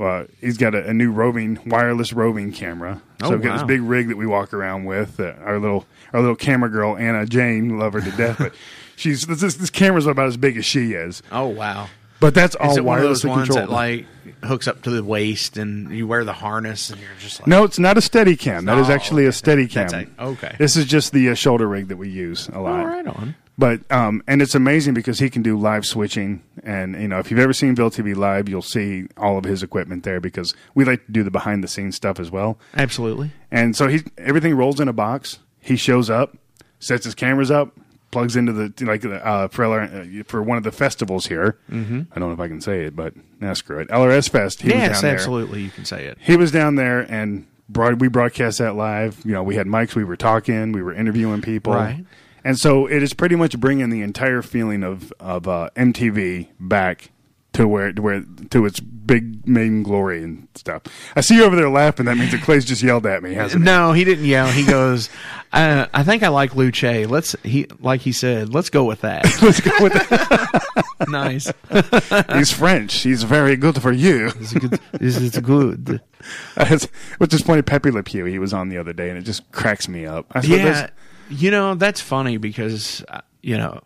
uh, he's got a, a new roving wireless roving camera. So Oh, we've got this big rig that we walk around with. Uh, our little our little camera girl Anna Jane, love her to death, but she's this, this camera's about as big as she is. Oh wow! But that's all it one of those ones controlled. that like hooks up to the waist and you wear the harness and you're just like No, it's not a steady cam. That is Oh, actually a steady cam. Okay. This is just the uh, shoulder rig that we use a lot. Oh, right on. But um, and it's amazing because he can do live switching, and you know if you've ever seen Ville TV live, you'll see all of his equipment there because we like to do the behind the scenes stuff as well. Absolutely. And so he everything rolls in a box. He shows up, sets his cameras up, plugs into the like uh, for LR, uh, for one of the festivals here. Mhm. I don't know if I can say it, but nah, screw it. LRS Fest. He was yes, down there. absolutely. You can say it. He was down there and broad, we broadcast that live. You know, we had mics, we were talking, we were interviewing people. Right. And so it is pretty much bringing the entire feeling of of uh, MTV back to where to where to its big main glory and stuff. I see you over there laughing. That means that Clay's just yelled at me, hasn't he? No, he didn't yell. He goes, uh, "I think I like Luce. Let's he like he said. Let's go with that. let's go with that. nice. He's French. He's very good for you. This is good. This is good. Which is funny. Pepe Le Pew. He was on the other day, and it just cracks me up. I yeah, you know that's funny because uh, you know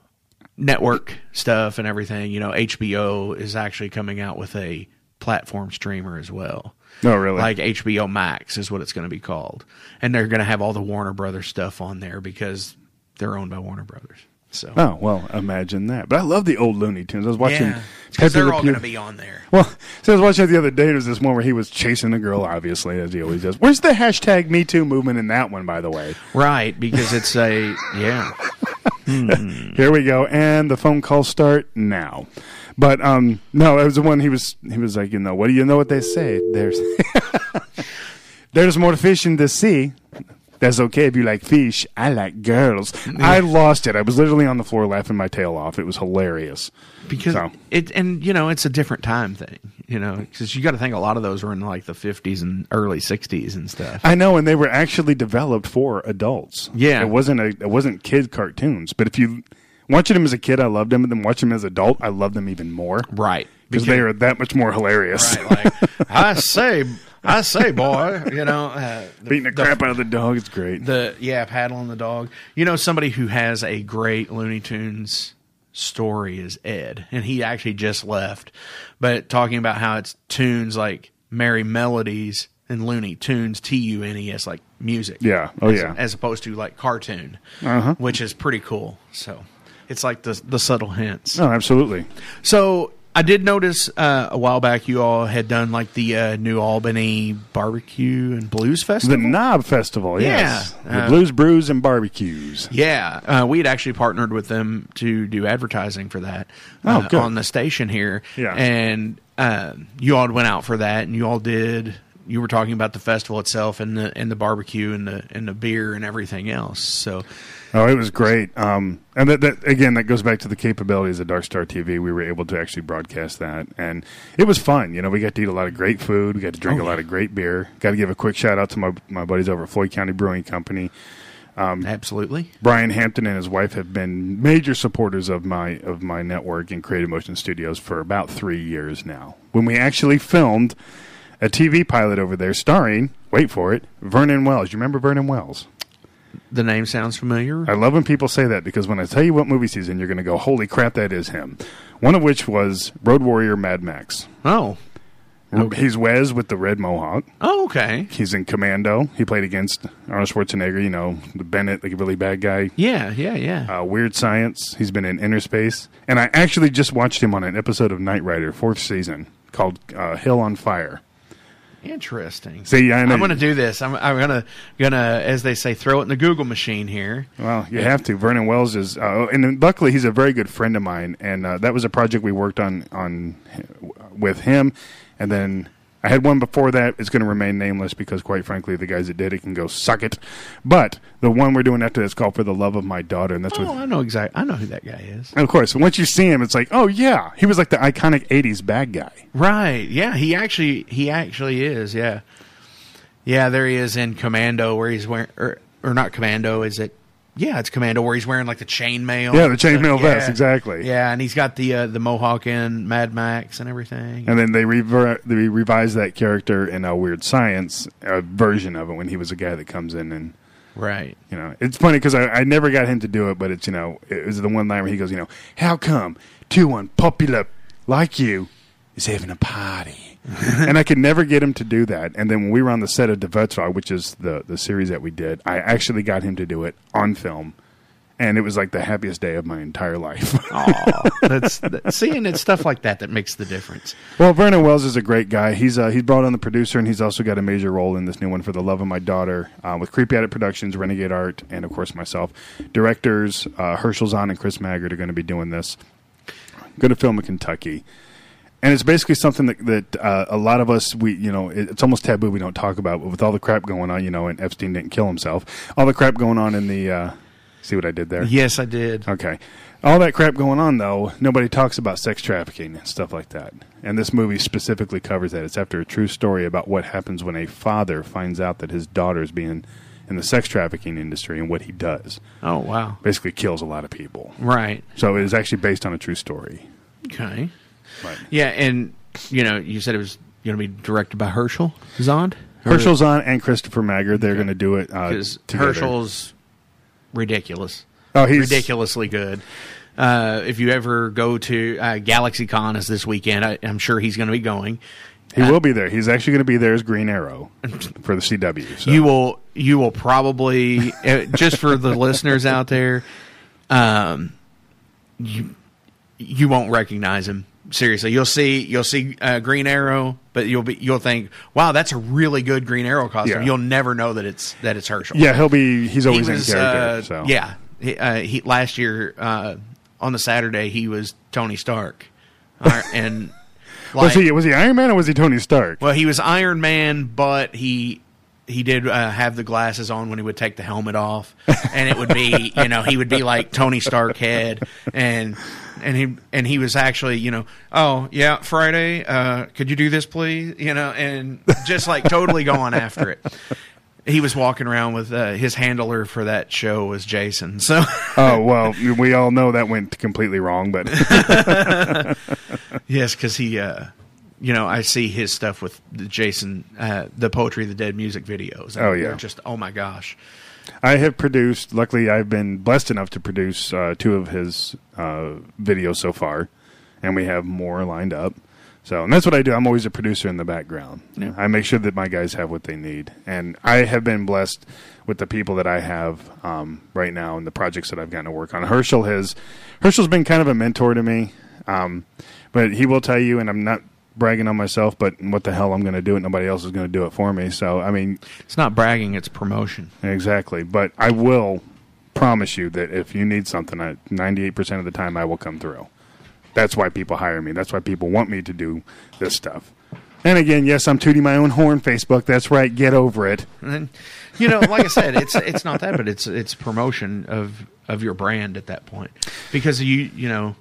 network stuff and everything. You know, HBO is actually coming out with a platform streamer as well. Oh, really? Like HBO Max is what it's going to be called, and they're going to have all the Warner Brothers stuff on there because they're owned by Warner Brothers. So Oh well, imagine that. But I love the old Looney Tunes. I was watching. Yeah, Pepe they're Le all gonna be on there. Well, so I was watching it the other day. There was this one where he was chasing a girl, obviously as he always does. Where's the hashtag Me Too movement in that one, by the way? right because it's a yeah. Hmm. Here we go, and the phone calls start now. But um, no, it was the one he was. He was like, you know, what do you know what they say? There's there's more fish in the sea. That's okay if you like fish. I like girls. I lost it. I was literally on the floor laughing my tail off. It was hilarious. because So- it and you know it's a different time thing you know because you got to think a lot of those were in like the 50s and early 60s and stuff I know, and they were actually developed for adults. Yeah. it wasn't a it wasn't kid cartoons. But if you watching them as a kid, I loved them, and then watching them as an adult, I love them even more. Right, because they are that much more hilarious. Right, like I say, I say, boy, you know, uh, beating the, crap out of the dog. It's great. the yeah, paddling the dog. You know, somebody who has a great Looney Tunes story is Ed, and he actually just left, but talking about how it's tunes like Merrie Melodies and Looney Tunes, T U N E S, like music. Yeah. Oh, as, yeah. As opposed to like cartoon, Uh-huh. which is pretty cool. So it's like the the subtle hints. No, absolutely. So I did notice uh, a while back you all had done like the uh, New Albany Barbecue and Blues Festival. The Knob Festival, yes. Yeah. The Uh, Blues, Brews, and Barbecues. Yeah, uh, we had actually partnered with them to do advertising for that Oh, uh, on the station here. Yeah. and uh, you all went out for that, and you all did. You were talking about the festival itself and the and the barbecue and the and the beer and everything else. So Oh, it was great. Um, and that, that again, that goes back to the capabilities of Dark Star TV. We were able to actually broadcast that, and it was fun. You know, we got to eat a lot of great food. We got to drink Oh, a lot yeah. of great beer. Got to give a quick shout out to my my buddies over at Floyd County Brewing Company. Um, Absolutely, Brian Hampton and his wife have been major supporters of my of my network and Creative Motion Studios for about three years now. When we actually filmed a TV pilot over there, starring wait for it, Vernon Wells. You remember Vernon Wells? The name sounds familiar. I love when people say that because when I tell you what movie he's in, you're going to go, "Holy crap, that is him!" One of which was Road Warrior Mad Max. Oh, He's Wez with the red mohawk. Oh, okay. He's in Commando. He played against Arnold Schwarzenegger. You know, the Bennett, the really bad guy. Yeah, yeah, yeah. Uh, Weird Science. He's been in Innerspace, and I actually just watched him on an episode of Knight Rider, fourth season, called uh, Hill on Fire. Interesting. See, I know- I'm going to do this. I'm, I'm going to, gonna, as they say, throw it in the Google machine here. Well, you have to. Vernon Wells is, uh, and luckily he's a very good friend of mine, and uh, that was a project we worked on on with him, and then. I had one before that. It's going to remain nameless because, quite frankly, the guys that did it can go suck it. But the one we're doing after that's called "For the Love of My Daughter," and that's Oh, with I know exactly. I know who that guy is. Of course, once you see him, it's like, oh yeah, he was like the iconic '80s bad guy. Right. Yeah. He actually. He actually is. Yeah. Yeah. There he is in Commando, where he's wearing, or, er, or not Commando. Is it? Yeah, it's Commando, where he's wearing like the chainmail. Yeah, the chainmail Yeah. vest, exactly. Yeah, and he's got the uh, the mohawk in Mad Max and everything. And then they, rever- they revised that character in a Weird Science a version of it when he was a guy that comes in and Right. you know it's funny because I, I never got him to do it, but it's you know it was the one line where he goes, you know, how come two unpopular like you is having a party? and I could never get him to do that. And then when we were on the set of Devetra, which is the the series that we did, I actually got him to do it on film, and it was like the happiest day of my entire life. Aw, that's that, seeing it's stuff like that that makes the difference. Well, Vernon Wells is a great guy. He's uh, he's brought on the producer, and he's also got a major role in this new one for the love of my daughter uh, with Creepy Attic Productions, Renegade Art, and of course myself. Directors uh, Herschel Zahn and Chris Maggard are going to be doing this. Going to film in Kentucky, and it's basically something that that uh, a lot of us we you know it, it's almost taboo we don't talk about. But with all the crap going on, you know, and Epstein didn't kill himself. All the crap going on in the uh, see what I did there. Yes, I did. Okay. All that crap going on, though, nobody talks about sex trafficking and stuff like that. And this movie specifically covers that. It's after a true story about what happens when a father finds out that his daughter is being in the sex trafficking industry and what he does. Oh wow. Basically, kills a lot of people. Right. So it is actually based on a true story. Okay. Right. Yeah, and you know, you said it was going to be directed by Herschel Zahn. Herschel's on and Christopher Maggard. They're going to do it uh, because together. Herschel's ridiculous. Oh, he's- ridiculously good. Uh, if you ever go to uh, GalaxyCon is this weekend, I, I'm sure he's going to be going. He will be there. He's actually going to be there as Green Arrow for the CW. So. You will you will probably uh, just for the listeners out there, um, you you won't recognize him. Seriously, you'll see you'll see uh, Green Arrow, but you'll be you'll think, wow, that's a really good Green Arrow costume. Yeah. You'll never know that it's that it's Herschel. Yeah, he'll be. He's always He in character. uh, so Yeah, he, uh, he last year uh, on the Saturday he was Tony Stark, and was he was he Iron Man or was he Tony Stark? well, he was Iron Man, but he he did uh, have the glasses on when he would take the helmet off, and it would be you know he would be like Tony Stark head, and and he and he was actually you know oh yeah Friday, uh, could you do this please you know and just like totally going after it. He was walking around with uh, his handler for that show was Jason. So oh well, we all know that went completely wrong, but yes, because he, uh, you know, I see his stuff with the Jason, uh, the Poetry of the Dead music videos. Oh, yeah. they're just oh my gosh. I have produced. Luckily, I've been blessed enough to produce uh, two of his uh, videos so far, and we have more lined up. So, and that's what I do. I'm always a producer in the background. Yeah. I make sure that my guys have what they need, and I have been blessed with the people that I have um, right now and the projects that I've gotten to work on. Herschel has Herschel's been kind of a mentor to me, um, but he will tell you, and I'm not bragging on myself, but what the hell I'm going to do it. Nobody else is going to do it for me. So, I mean, It's not bragging; it's promotion. Exactly. But I will promise you that if you need something, I, 98% of the time I will come through. That's why people hire me. That's why people want me to do this stuff. And again, yes, I'm tooting my own horn, Facebook. That's right. Get over it. And you know, like I said, it's it's not that, but it's it's promotion of of your brand at that point because you you know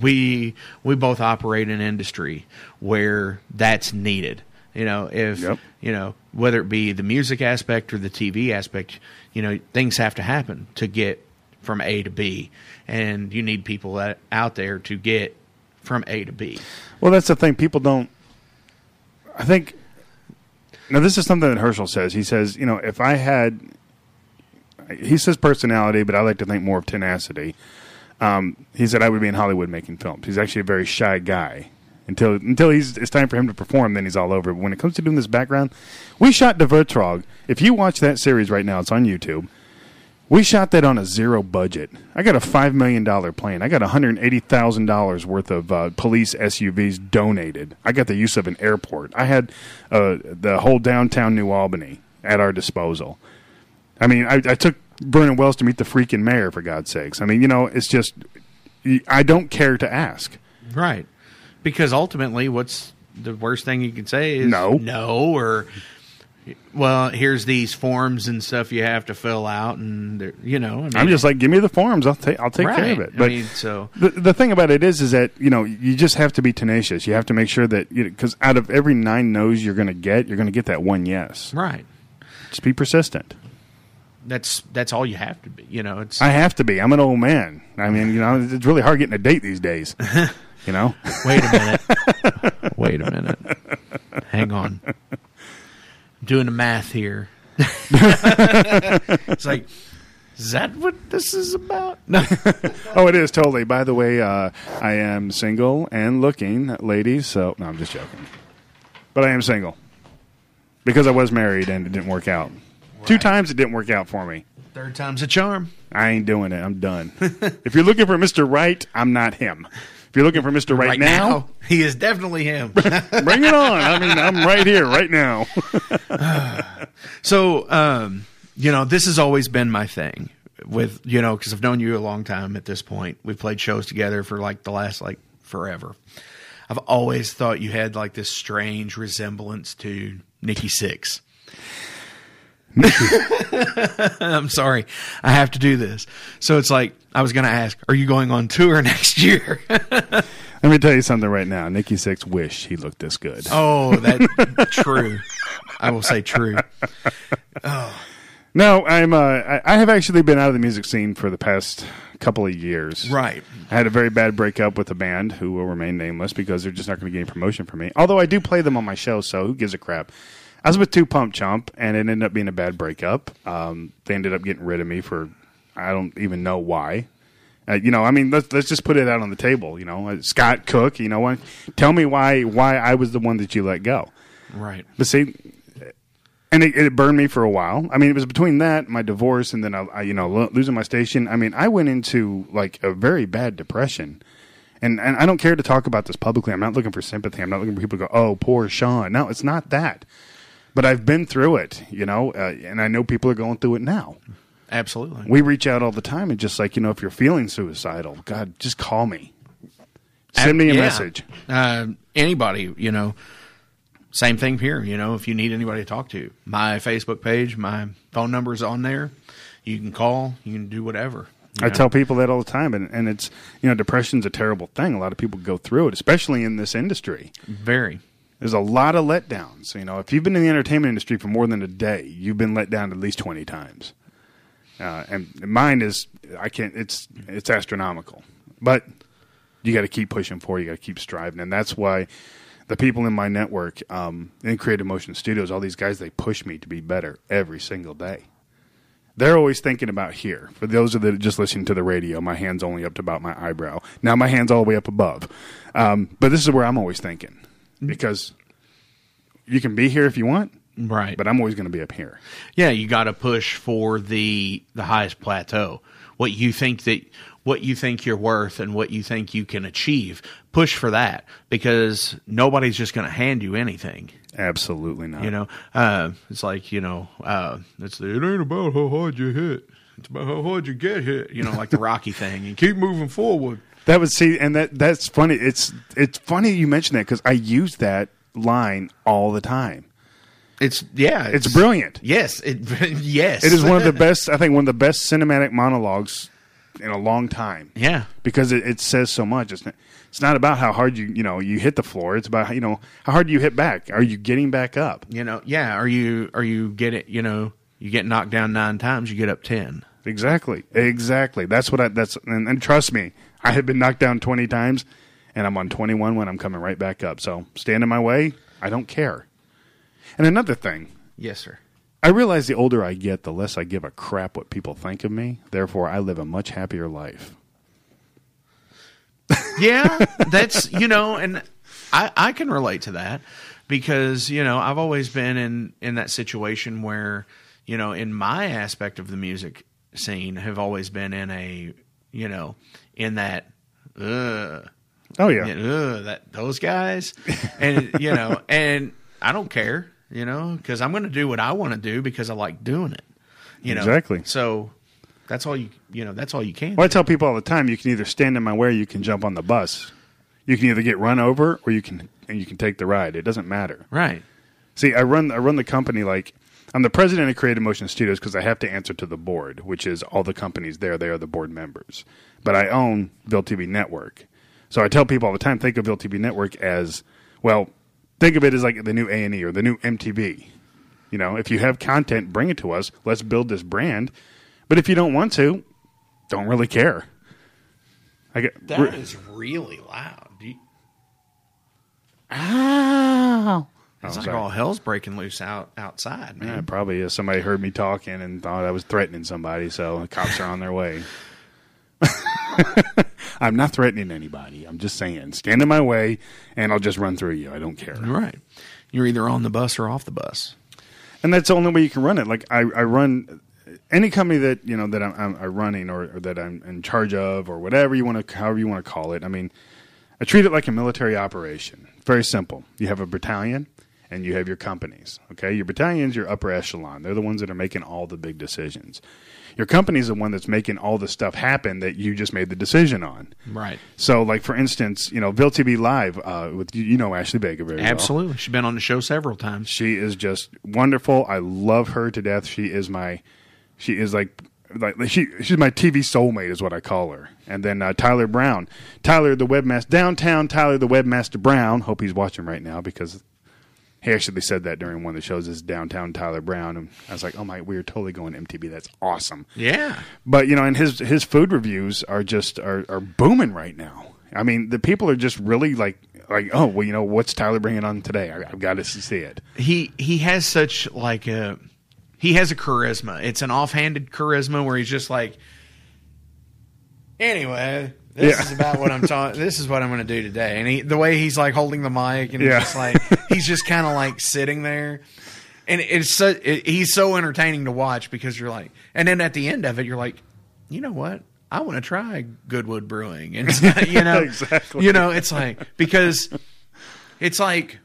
we we both operate in industry where that's needed. You know, if you know whether it be the music aspect or the TV aspect, you know, things have to happen to get from A to B, and you need people that, out there to get from A to B. Well, that's the thing. People don't. I think. Now, this is something that Herschel says. He says, you know, if I had. he says personality, but I like to think more of tenacity. Um, he said I would be in Hollywood making films. He's actually a very shy guy until until he's it's time for him to perform. Then he's all over. But when it comes to doing this background, we shot De Vertrog. If you watch that series right now, it's on YouTube. We shot that on a zero budget. I got a five million dollar plane. I got one hundred eighty thousand dollars worth of uh, police SUVs donated. I got the use of an airport. I had uh, the whole downtown New Albany at our disposal. I mean, I, I took Vernon Wells to meet the freaking mayor for God's sakes. I mean, you know, it's just I don't care to ask. Right. Because ultimately, what's the worst thing you can say is No. no, or well, here's these forms and stuff you have to fill out, and you know, I mean, I'm just like, give me the forms. I'll take. I'll take care of Right. it. I But mean, so- the the thing about it is, is that you know you just have to be tenacious. You have to make sure that because out of every nine no's you're going to get, you're going to get that one yes. right. Just be persistent. That's that's all you have to be. You know, it's I have to be. I'm an old man. I mean, you know, it's really hard getting a date these days. You know. Wait a minute. Wait a minute. Hang on. I'm doing the math here. it's like, is that what this is about? No. oh, it is totally. By the way, uh, I am single and looking, ladies. So no, I'm just joking. But I am single because I was married and it didn't work out. Two times it didn't work out for me. Third time's a charm. I ain't doing it. I'm done. if you're looking for Mr. Right, I'm not him. If you're looking for Mr. Right, now, he is definitely him. bring it on. I mean, I'm right here, right now. So, um, you know, this has always been my thing with, you know, because I've known you a long time at this point. We've played shows together for like the last, like, forever. I've always thought you had like this strange resemblance to Nikki Sixx. I'm sorry. I have to do this. So it's like, I was going to ask, are you going on tour next year? Let me tell you something right now. Nikki Sixx wish he looked this good. oh, that true. I will say true. Oh. No, I'm. Uh, I, have actually been out of the music scene for the past couple of years. Right. I had a very bad breakup with a band who will remain nameless because they're just not going to get any promotion from me. Although I do play them on my show, so who gives a crap? I was with Two Pump Chump, and it ended up being a bad breakup. Um, they ended up getting rid of me for I don't even know why. Uh, you know, I mean, let's let's just put it out on the table. You know, Uh, Scott Cook. You know, what? tell me why why I was the one that you let go. Right. But see, and it, it burned me for a while. I mean, it was between that, my divorce, and then I, I, you know, lo- losing my station. I mean, I went into like a very bad depression. And and I don't care to talk about this publicly. I'm not looking for sympathy. I'm not looking for people to go, "Oh, poor Sean." No, it's not that. But I've been through it, you know, uh, and I know people are going through it now. Absolutely. We reach out all the time, and just like you know, if you're feeling suicidal, God, just call me. Send me a Yeah. message. Uh, anybody, you know, same thing here. You know, if you need anybody to talk to, my Facebook page, my phone number is on there. You can call. You can do whatever. you I tell people that all the time, and, and it's you know depression's a terrible thing. A lot of people go through it, especially in this industry. Very. There's a lot of letdowns. You know, if you've been in the entertainment industry for more than a day, you've been let down at least twenty times. Uh, and mine is I can't. It's it's astronomical, but you got to keep pushing forward. You got to keep striving, and that's why the people in my network um, in Creative Motion Studios, all these guys, they push me to be better every single day. They're always thinking about here. For those that are just listening to the radio, my hand's only up to about my eyebrow. Now my hand's all the way up above. Um, but this is where I'm always thinking because you can be here if you want, right? But I'm always going to be up here. Yeah, you got to push for the the highest plateau. What you think that what you think you're worth and what you think you can achieve. Push for that because nobody's just going to hand you anything. Absolutely not. You know, uh, it's like you know, uh, it's the, it ain't about how hard you hit. It's about how hard you get hit. You know, like the Rocky thing. And keep moving forward. That was see, and that that's funny. It's it's funny you mention that because I use that line all the time. It's yeah, it's, brilliant. Yes, it yes, It is one of the best. I think one of the best cinematic monologues in a long time. Yeah. because it, it says so much. It's not, it's not about how hard you you know you hit the floor. It's about you know how hard you hit back. Are you getting back up? You know, yeah. Are you are you get it? You know, you get knocked down nine times, you get up ten. Exactly, exactly. That's what I. That's and, and trust me, I have been knocked down twenty times, and I'm on twenty one when I'm coming right back up. So stand in my way. I don't care. And another thing, Yes, sir. I realize the older I get, the less I give a crap what people think of me. Therefore, I live a much happier life. yeah, that's you know, and I I can relate to that because you know I've always been in in that situation where you know in my aspect of the music scene have always been in a you know in that uh Oh yeah, that those guys and you know and I don't care you know because I'm going to do what I want to do because I like doing it you know Exactly. so that's all you you know that's all you can Well, I tell people all the time, you can either stand in my way, or you can jump on the bus. You can either get run over, or you can and you can take the ride. It doesn't matter. right See, I run I run the company like I'm the president of Creative Motion Studios because I have to answer to the board, which is all the companies there. They are the board members, but I own Ville TV Network. So I tell people all the time, think of Ville TV Network as well. Think of it as like the new A and E or the new MTV. You know, if you have content, bring it to us. Let's build this brand. But if you don't want to, don't really care. I get That is really loud. You, Ow. it's Oh, like all hell's breaking loose out outside, man. Yeah, probably is. Somebody heard me talking and thought I was threatening somebody, so the cops are on their way. I'm not threatening anybody. I'm just saying, stand in my way, and I'll just run through you. I don't care. Right. You're either on the bus or off the bus. And that's the only way you can run it. Like I, I run any company that you know that I'm, I'm, I'm running or, or that I'm in charge of or whatever you want to, however you want to call it. I mean, I treat it like a military operation. Very simple. You have a battalion and you have your companies. Okay, your battalion's your upper echelon. They're the ones that are making all the big decisions. Your company's the one that's making all the stuff happen that you just made the decision on. Right. So, like for instance, you know, Ville TV Live uh, with you, know Ashley Baker very well. Absolutely. She's been on the show several times. She is just wonderful. I love her to death. She is my, she is like, like she she's my TV soulmate is what I call her. And then uh, Tyler Brown, Tyler the webmaster downtown. Tyler the webmaster Brown. Hope he's watching right now because he actually said that during one of the shows. Is downtown Tyler Brown, and I was like, oh my, we are totally going MTB. That's awesome. Yeah. But you know, and his his food reviews are just are, are booming right now. I mean, the people are just really like like oh well, you know, what's Tyler bringing on today? I, I've got to see it. He he has such like a he has a charisma. It's an offhanded charisma where he's just like Anyway, this Yeah. is about what I'm talking. This is what I'm going to do today. And he, the way he's like holding the mic and he's Yeah. just like he's just kind of like sitting there, and it's so it, he's so entertaining to watch because you're like, and then at the end of it, you're like, you know what? I want to try Goodwood Brewing, and you know, Exactly. you know, it's like because it's like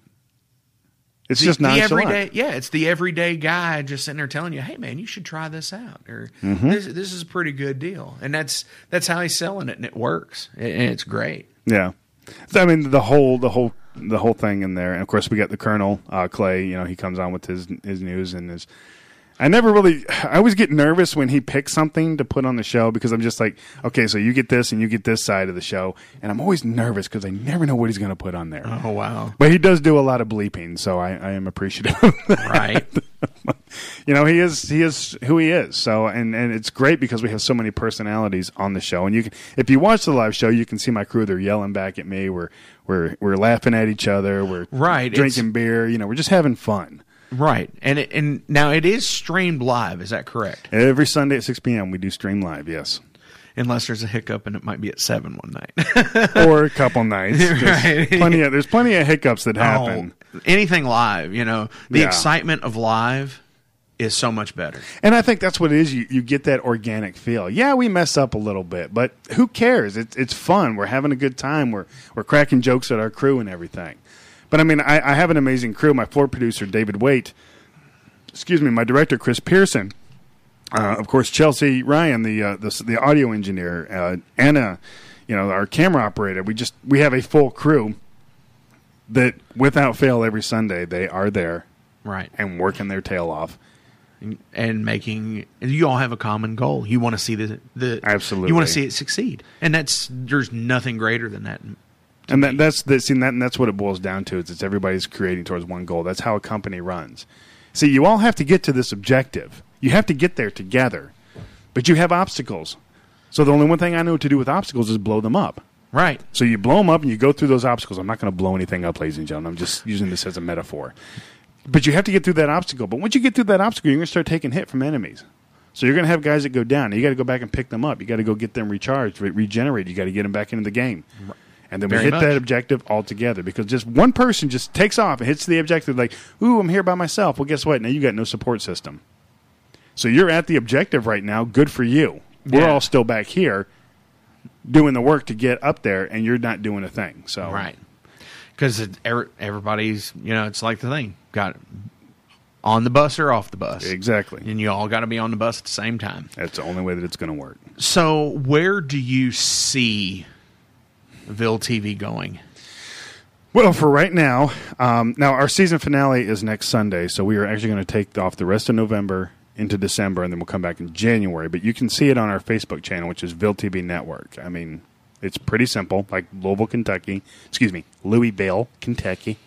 It's the, just the nonchalant. everyday, yeah, it's the everyday guy just sitting there telling you, "Hey, man, you should try this out," or Mhm. this, "This is a pretty good deal," and that's that's how he's selling it, and it works, and it's great. Yeah, so, I mean the whole the whole the whole thing in there, and of course we got the Colonel uh, Clay. You know, he comes on with his his news and his. I never really. I always get nervous when he picks something to put on the show because I'm just like, okay, so you get this and you get this side of the show, and I'm always nervous because I never know what he's going to put on there. Oh wow! But he does do a lot of bleeping, so I, I am appreciative. Of that. Right. you know, he is he is who he is. So and and it's great because we have so many personalities on the show. And you can if you watch the live show, you can see my crew. They're yelling back at me. We're we're we're laughing at each other. We're Right, drinking beer. You know, we're just having fun. Right, and it, and now it is streamed live. Is that correct? Every Sunday at six p.m. we do stream live. Yes. Unless there's a hiccup and it might be at seven one night, or a couple nights. There's Right. plenty of there's plenty of hiccups that happen. Oh, anything live, you know, the Yeah. excitement of live is so much better. And I think that's what it is. You, you get that organic feel. Yeah, we mess up a little bit, but who cares? It's it's fun. We're having a good time. We're we're cracking jokes at our crew and everything. But I mean, I, I have an amazing crew. My floor producer David Waite, excuse me, my director Chris Pearson, uh, of course Chelsea Ryan, the uh, the, the audio engineer, uh, Anna, you know, our camera operator. We just we have a full crew that without fail every Sunday they are there, Right. and working their tail off. and making you all have a common goal. You want to see the the Absolutely. You want to see it succeed, and that's there's nothing greater than that. And that, that's the see, that, and that's what it boils down to. Is it's everybody's creating towards one goal. That's how a company runs. See, you all have to get to this objective. You have to get there together, but you have obstacles. So the only one thing I know to do with obstacles is blow them up. Right. So you blow them up and you go through those obstacles. I'm not going to blow anything up, ladies and gentlemen. I'm just using this as a metaphor. But you have to get through that obstacle. But once you get through that obstacle, you're going to start taking hit from enemies. So you're going to have guys that go down. You got to go back and pick them up. You got to go get them recharged, re- regenerated. You got to get them back into the game. And then we hit much. that objective altogether because just one person just takes off and hits the objective like, "Ooh, I'm here by myself." Well, guess what? Now you got no support system. So you're at the objective right now. Good for you. We're Yeah. all still back here doing the work to get up there, and you're not doing a thing. So Right. Because everybody's, you know, it's like the thing. Got on the bus or off the bus. Exactly. And you all got to be on the bus at the same time. That's the only way that it's going to work. So, where do you see Ville TV going? Well, for right now, um, now our season finale is next Sunday, so we are actually going to take off the rest of November into December, and then we'll come back in January. But you can see it on our Facebook channel, which is Ville TV Network. I mean, it's pretty simple, like Louisville, Kentucky. Excuse me, Louisville, Kentucky.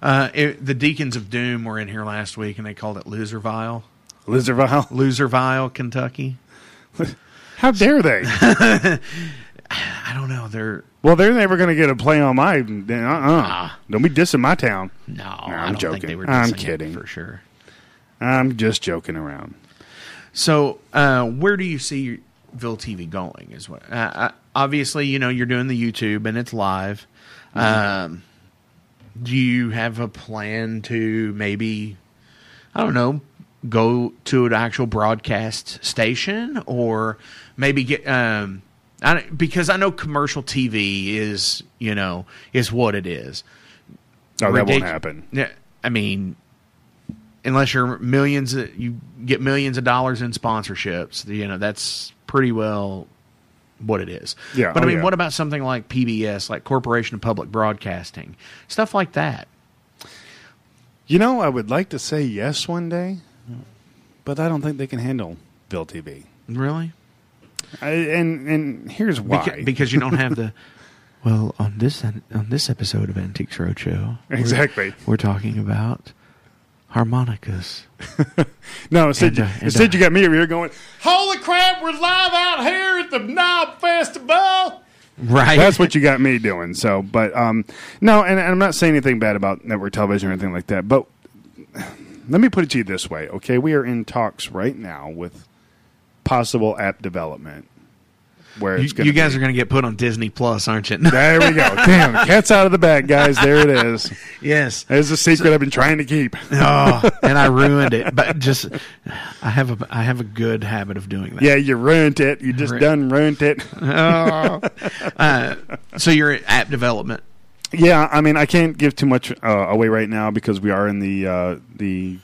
Uh, it, the Deacons of Doom were in here last week, and they called it Loserville. Loserville, Loserville, Kentucky. How dare they? I don't know. They're Well, they're never going to get a play on my. Uh-uh. Don't be dissing my town. no. I'm I don't joking. think they were. I'm kidding. for sure. I'm just joking around. So, uh, where do you see Ville TV going? Is what uh, uh, obviously you know you're doing the YouTube and it's live. Um, do you have a plan to maybe I don't know go to an actual broadcast station or maybe get um I, because I know commercial TV is you know is what it is. Oh, that won't happen. Yeah, I mean, unless you're millions, uh, you get millions of dollars in sponsorships. You know, that's pretty well what it is. Yeah, But oh, I mean, yeah. what about something like PBS, like Corporation of Public Broadcasting, stuff like that? You know, I would like to say yes one day, but I don't think they can handle Ville TV. Really? I, and and here's why. Beca- because you don't have the. Well, on this on this episode of Antiques Roadshow, we're- Exactly. we're, talking about harmonicas. no, instead, And, uh, you, and, instead uh, you got me over here going, Holy crap, we're live out here at the Knob Festival. Right. That's what you got me doing. So, but um, no, and, and I'm not saying anything bad about network television or anything like that. But let me put it to you this way, okay? We are in talks right now with possible app development. Where You, it's you guys are going to get put on Disney Plus, aren't you? There we go. Damn, cat's out of the bag, guys. There it is. Yes. There's a secret I've been trying to keep. oh, and I ruined it. But just, I have a I have a good habit of doing that. Yeah, you ruined it. You just Ru- done ruined it. Oh. Uh, so you're at app development. Yeah, I mean, I can't give too much uh, away right now because we are in the uh, the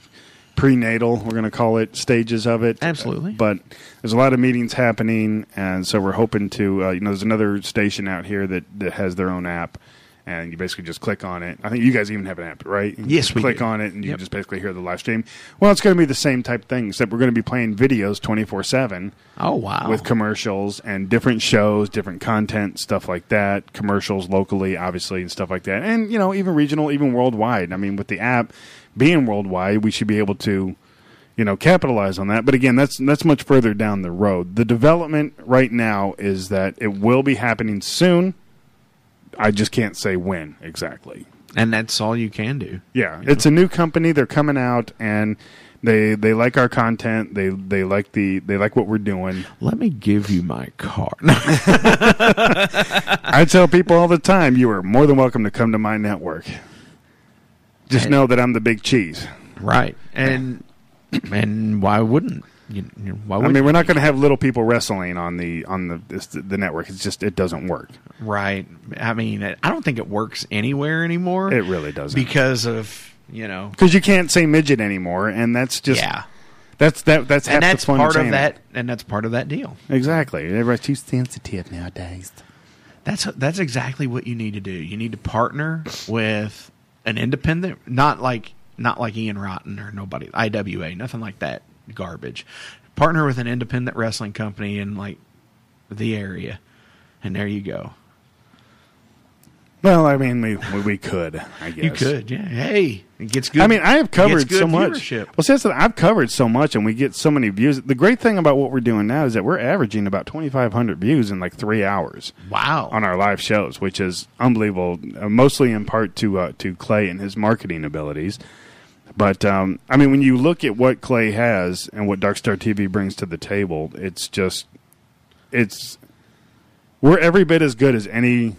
prenatal, we're going to call it, stages of it. Absolutely. But there's a lot of meetings happening, and so we're hoping to. Uh, you know, there's another station out here that that has their own app. And you basically just click on it. I think you guys even have an app, right? You Yes, we click do. on it, and you Yep. just basically hear the live stream. Well, it's going to be the same type thing, except we're going to be playing videos 24 7. Oh, wow! with commercials and different shows, different content, stuff like that. Commercials locally, obviously, and stuff like that. And you know, even regional, even worldwide. I mean, with the app being worldwide, we should be able to, you know, capitalize on that. But again, that's that's much further down the road. The development right now is that it will be happening soon. I just can't say when exactly. and that's all you can do. Yeah, it's a new company. They're coming out and. They, they like our content. They they like the they like what we're doing. Let me give you my card. I tell people all the time, you are more than welcome to come to my network. Just know that I'm the big cheese. right, and and why wouldn't you? you why I mean, we're not going to have little people wrestling on the on the this, the network. It's just it doesn't work. Right. I mean, I don't think it works anywhere anymore. It really doesn't because of you know. because you can't say midget anymore, and that's just Yeah. That's that that's and that's the part of that, it. and that's part of that deal. Exactly. Everybody's too sensitive nowadays. That's that's exactly what you need to do. You need to partner with an independent, not like not like Ian Rotten or nobody IWA, nothing like that garbage. Partner with an independent wrestling company in like the area, and there you go. Well, I mean, we we, could. I guess You could, yeah. Hey, it gets good. I mean, I have covered so much. viewership. Well, the- I've covered so much, and we get so many views. The great thing about what we're doing now is that we're averaging about 2,500 views in like three hours. Wow! On our live shows, which is unbelievable. Uh, mostly in part to uh, to Clay and his marketing abilities. But um, I mean, when you look at what Clay has and what Darkstar TV brings to the table, it's just it's we're every bit as good as any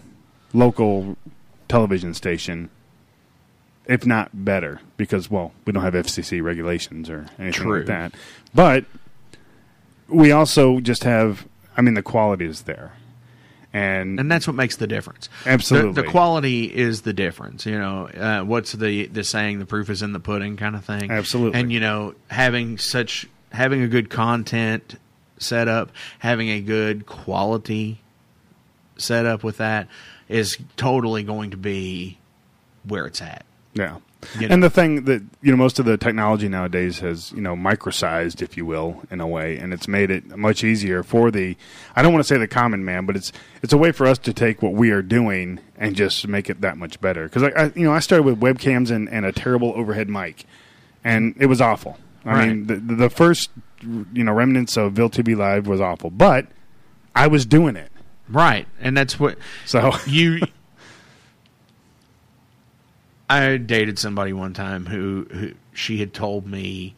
local television station, if not better, because well, we don't have FCC regulations or anything True. like that. But we also just have. I mean, the quality is there, and and that's what makes the difference. Absolutely. the, the quality is the difference. You know, uh, what's the the saying? The proof is in the pudding, kind of thing. Absolutely. And you know, having such having a good content setup, having a good quality setup with that is totally going to be where it's at. Yeah. You And the thing that you know, most of the technology nowadays has you know microsized, if you will, in a way, and it's made it much easier for the. I don't want to say the common man, but it's it's a way for us to take what we are doing and just make it that much better. Because I, I, you know, I started with webcams and, and a terrible overhead mic, and it was awful. I mean, the, the first you know remnants of Ville TV Live was awful, but I was doing it. Right, and that's what. So you. I dated somebody one time who, who she had told me,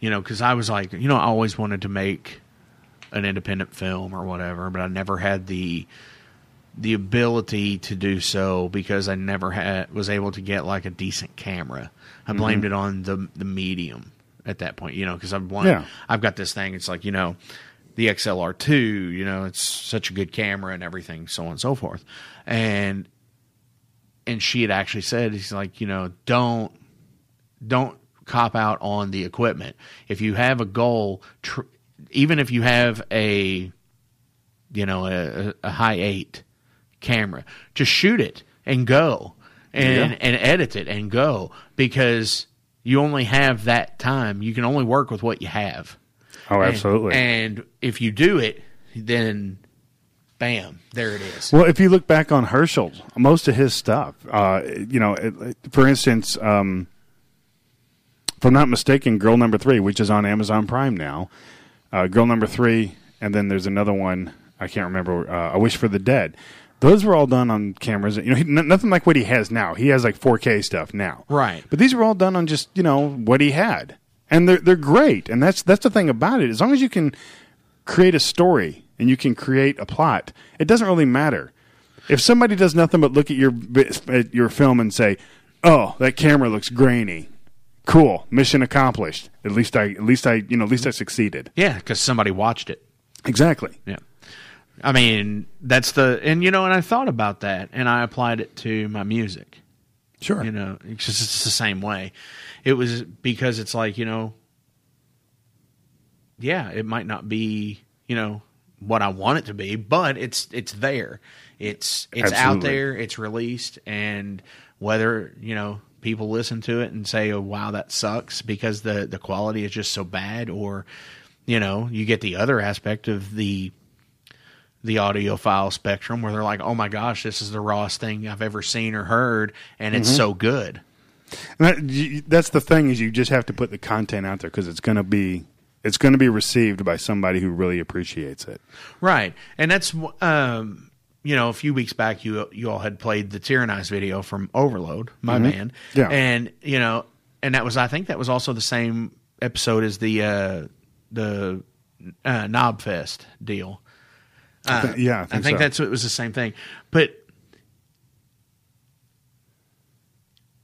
you know, because I was like, you know, I always wanted to make an independent film or whatever, but I never had the the ability to do so because I never had was able to get like a decent camera. I blamed Mhm. it on the the medium at that point, you know, because I've wanted, Yeah. I've got this thing. It's like you know, the XLR two, you know, it's such a good camera and everything, so on and so forth, and and she had actually said, he's like, you know, don't don't cop out on the equipment. If you have a goal, tr- even if you have a you know a, a high eight camera, just shoot it and go and Yeah. and edit it and go because you only have that time. You can only work with what you have. Oh, And- absolutely. And, if you do it, then bam, there it is. Well, if you look back on Herschel, most of his stuff, uh, you know, it, for instance, um, if I'm not mistaken, Girl Number Three, which is on Amazon Prime now, uh, Girl Number Three, and then there's another one I can't remember, uh, A Wish for the Dead. Those were all done on cameras. You know, he, n- nothing like what he has now. He has like 4K stuff now, Right. But these were all done on just you know what he had, and they're they're great. And that's that's the thing about it. As long as you can create a story and you can create a plot, it doesn't really matter. If somebody does nothing but look at your at your film and say, "Oh, that camera looks grainy," cool, mission accomplished. At least I, at least I, you know, at least I succeeded. Yeah, because somebody watched it. Exactly. Yeah. I mean, that's the and you know, and I thought about that and I applied it to my music. Sure. You know, it's just it's the same way. It was because it's like, you know, yeah, it might not be, you know, what I want it to be, but it's it's there. It's it's out there, it's released and whether, you know, people listen to it and say, "Oh, wow, that sucks" because the the quality is just so bad or you know, you get the other aspect of the the audiophile spectrum where they're like, "Oh my gosh, this is the rawest thing I've ever seen or heard and it's Mhm. so good." And that, that's the thing is you just have to put the content out there because it's going to be it's going to be received by somebody who really appreciates it. Right. And that's um you know, a few weeks back you you all had played the Tyrannized video from Overload, my Mhm. band. Yeah. And you know, and that was I think that was also the same episode as the uh the uh Knobfest deal. I Uh, yeah, I think so. that's it was the same thing. But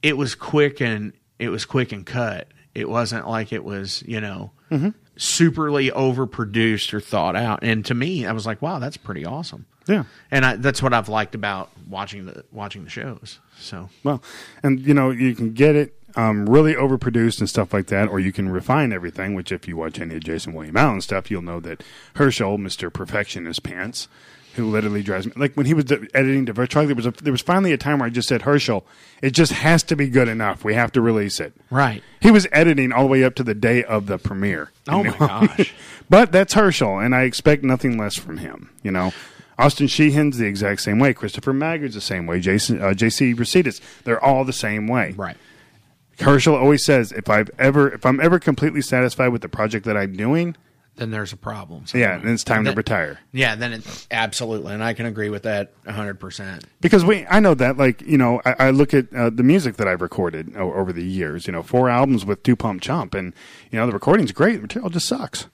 it was quick and it was quick and cut. It wasn't like it was, you know, Mhm. superly overproduced or thought out. And to me, I was like, wow, that's pretty awesome. Yeah. And I, that's what I've liked about watching the watching the shows. So Well, and you know you can get it um, really overproduced and stuff like that, or you can refine everything. Which, if you watch any of Jason William Allen stuff, you'll know that Herschel, Mister Perfectionist Pants, who literally drives me like when he was editing the virtual, there was a, there was finally a time where I just said Herschel, it just has to be good enough. We have to release it. Right. He was editing all the way up to the day of the premiere. Oh my gosh. but that's Herschel, and I expect nothing less from him. You know, Austin Sheehan's the exact same way. Christopher Maggard's the same way. Jason uh, J.C. Recitas, they're all the same way. Right. Herschel always says, if I've ever, if I'm ever completely satisfied with the project that I'm doing, then there's a problem. Yeah, then it's time to Then- retire. Yeah, then it, absolutely, and I can agree with that hundred percent. because we I know that like you know I, I look at uh, the music that I've recorded o- over the years you know four albums with two pump chump and you know the recording's great the material just sucks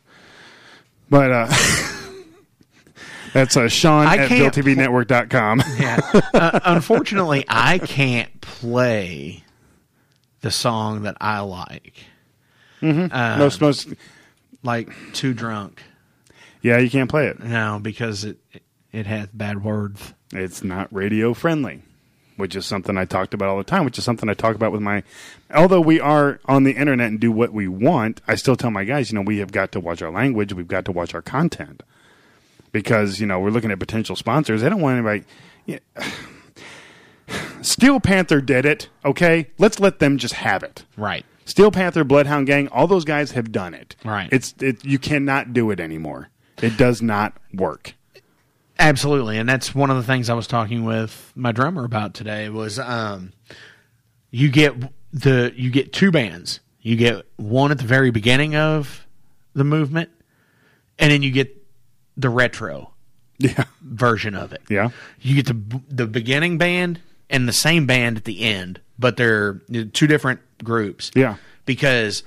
but uh that's uh, Sean I at VilleTVNetwork.com Yeah. uh, unfortunately, I can't play the song that I like. Mhm. Um, Most- most- like too drunk. yeah you can't play it No, because it it has bad words. it's not radio friendly which is something I talked about all the time which is something I talk about with my although we are on the internet and do what we want I still tell my guys you know we have got to watch our language we've got to watch our content because you know we're looking at potential sponsors. They don't want anybody. Yeah. Steel Panther did it. Okay, let's let them just have it. Right. Steel Panther, Bloodhound Gang, all those guys have done it. Right. It's it. You cannot do it anymore. It does not work. Absolutely, and that's one of the things I was talking with my drummer about today was um, you get the you get two bands. You get one at the very beginning of the movement, and then you get the retro yeah. version of it. Yeah. You get the the beginning band and the same band at the end, but they're two different groups. Yeah. Because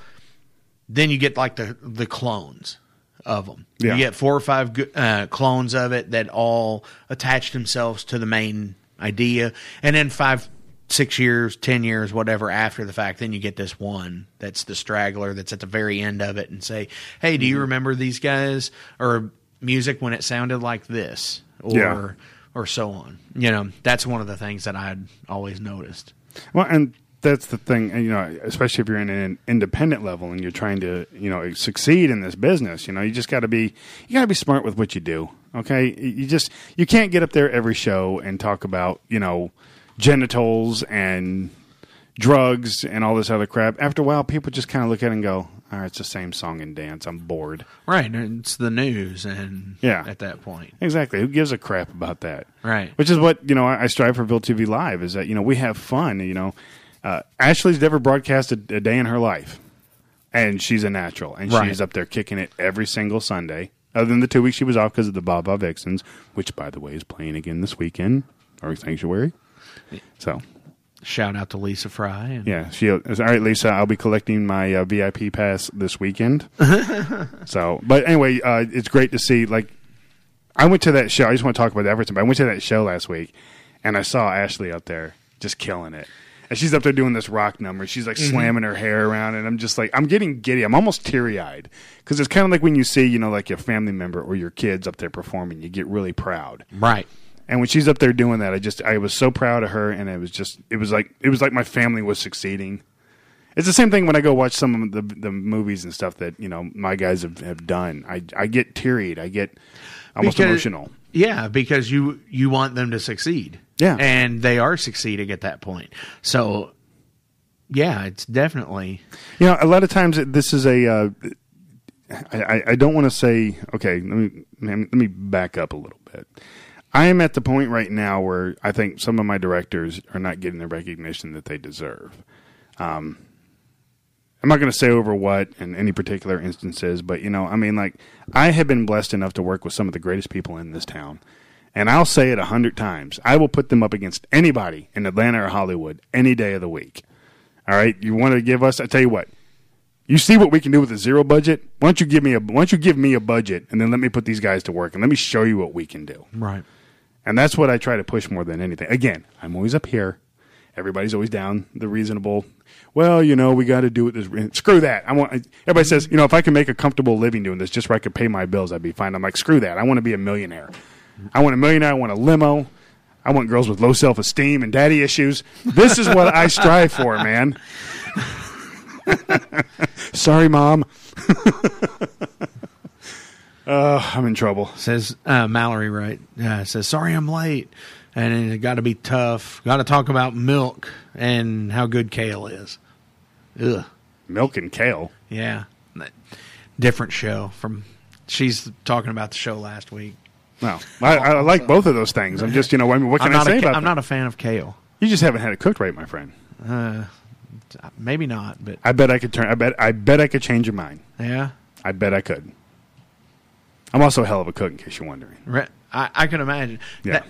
then you get like the the clones of them. Yeah. You get four or five uh, clones of it that all attach themselves to the main idea, and then five, six years, ten years, whatever after the fact, then you get this one that's the straggler that's at the very end of it, and say, "Hey, do Mm-hmm. you remember these guys or music when it sounded like this?" Or Yeah. or so on. You know, that's one of the things that I'd always noticed. Well, and that's the thing, and, you know, especially if you're in an independent level and you're trying to, you know, succeed in this business, you know, you just got to be, you got to be smart with what you do. Okay, you just you can't get up there every show and talk about, you know, genitals and drugs and all this other crap. After a while, people just kind of look at it and go, "All right, it's the same song and dance. I'm bored." Right, it's the news, and Yeah. at that point, Exactly. Who gives a crap about that? Right. Which is what you know. I, I strive for Ville TV Live is that you know we have fun. You know, uh, Ashley's never broadcasted a day in her life, and she's a natural, and Right. she's up there kicking it every single Sunday. Other than the two weeks she was off because of the Bob Bob Vixens, which by the way is playing again this weekend, or Sanctuary. So shout out to Lisa Fry. And yeah, she all right, Lisa. I'll be collecting my uh, VIP pass this weekend. so, but anyway, uh, it's great to see. Like, I went to that show. I just want to talk about Everton, but I went to that show last week, and I saw Ashley out there just killing it. And she's up there doing this rock number. She's like Mhm. slamming her hair around, and I'm just like, I'm getting giddy. I'm almost teary eyed because it's kind of like when you see, you know, like your family member or your kids up there performing, you get really proud. Right. And when she's up there doing that, I just I was so proud of her, and it was just it was like it was like my family was succeeding. It's the same thing when I go watch some of the the movies and stuff that you know my guys have, have done. I I get teary. I get almost Because- emotional. Yeah, because you you want them to succeed. Yeah. and they are succeeding at that point. So, yeah, it's definitely You know, a lot of times this is a. Uh, I, I- I don't want to say. Okay, let me let me back up a little bit. I am at the point right now where I think some of my directors are not getting the recognition that they deserve. Um, I'm not going to say over what in any particular instances, but you know, I mean, like I have been blessed enough to work with some of the greatest people in this town, and I'll say it a hundred times. I will put them up against anybody in Atlanta or Hollywood any day of the week. All right, you want to give us? I tell you what. You see what we can do with a zero budget? Why don't you give me a Why don't you give me a budget and then let me put these guys to work and let me show you what we can do. right. And that's what I try to push more than anything. Again, I'm always up here. Everybody's always down the reasonable. Well, you know, we got to do it. This screw that. I want. Everybody says, you know, if I can make a comfortable living doing this, just where I could pay my bills, I'd be fine. I'm like, screw that. I want to be a millionaire. I want a millionaire. I want a limo. I want girls with low self esteem and daddy issues. This is what I strive for, man. Sorry, mom. uh, I'm in trouble. Says uh, Mallory, right? Uh, says sorry I'm late, and it got to be tough. Got to talk about milk and how good kale is. Ugh. Milk and kale. Yeah, different show from. She's talking about the show last week. No, I, I like both of those things. I'm just, you know, I mean, what can I'm I say a, about I'm that? not a fan of kale. You just haven't had it cooked right, my friend. Uh, maybe not, but I bet I could turn. I bet. I bet I could change your mind. yeah. I bet I could. I'm also a hell of a cook, in case you're wondering. Right. I, I can imagine. Yeah. That-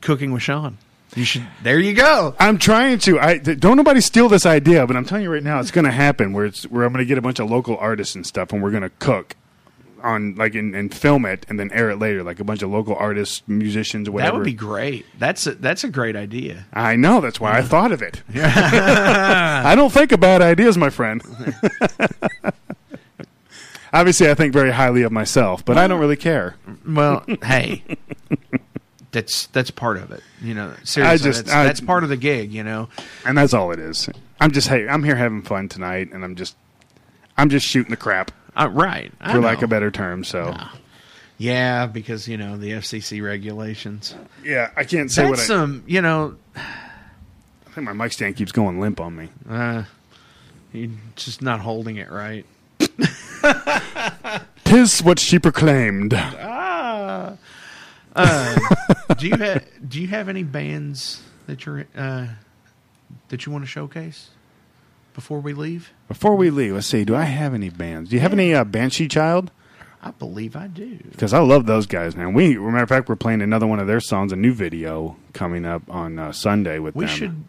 cooking with Sean. You should. There you go. I'm trying to. I th- don't nobody steal this idea, but I'm telling you right now, it's going to happen. Where it's where I'm going to get a bunch of local artists and stuff, and we're going to cook on like and, and film it and then air it later, like a bunch of local artists, musicians, whatever. That would be great. That's a, that's a great idea. I know. That's why I thought of it. I don't think of bad ideas, my friend. Obviously, I think very highly of myself, but I don't really care. Well, hey, that's that's part of it. You know, seriously, just- that's, I- that's part of the gig. You know, and that's all it is. I'm just hey, I'm here having fun tonight, and I'm just I'm just shooting the crap, uh, right? I for lack of a better term. So Yeah, because you know the FCC regulations. yeah, I can't say That's what I. some. You know, I think my mic stand keeps going limp on me. uh, you're just not holding it right. Tis what she proclaimed. Ah. Uh, do you have Do you have any bands that you're uh, that you want to showcase before we leave? Before we leave, let's see. Do I have any bands? Do you have any uh, Banshee Child? I believe I do. Because I love those guys, man. We, matter of fact, we're playing another one of their songs, a new video coming up on uh, Sunday with We them. should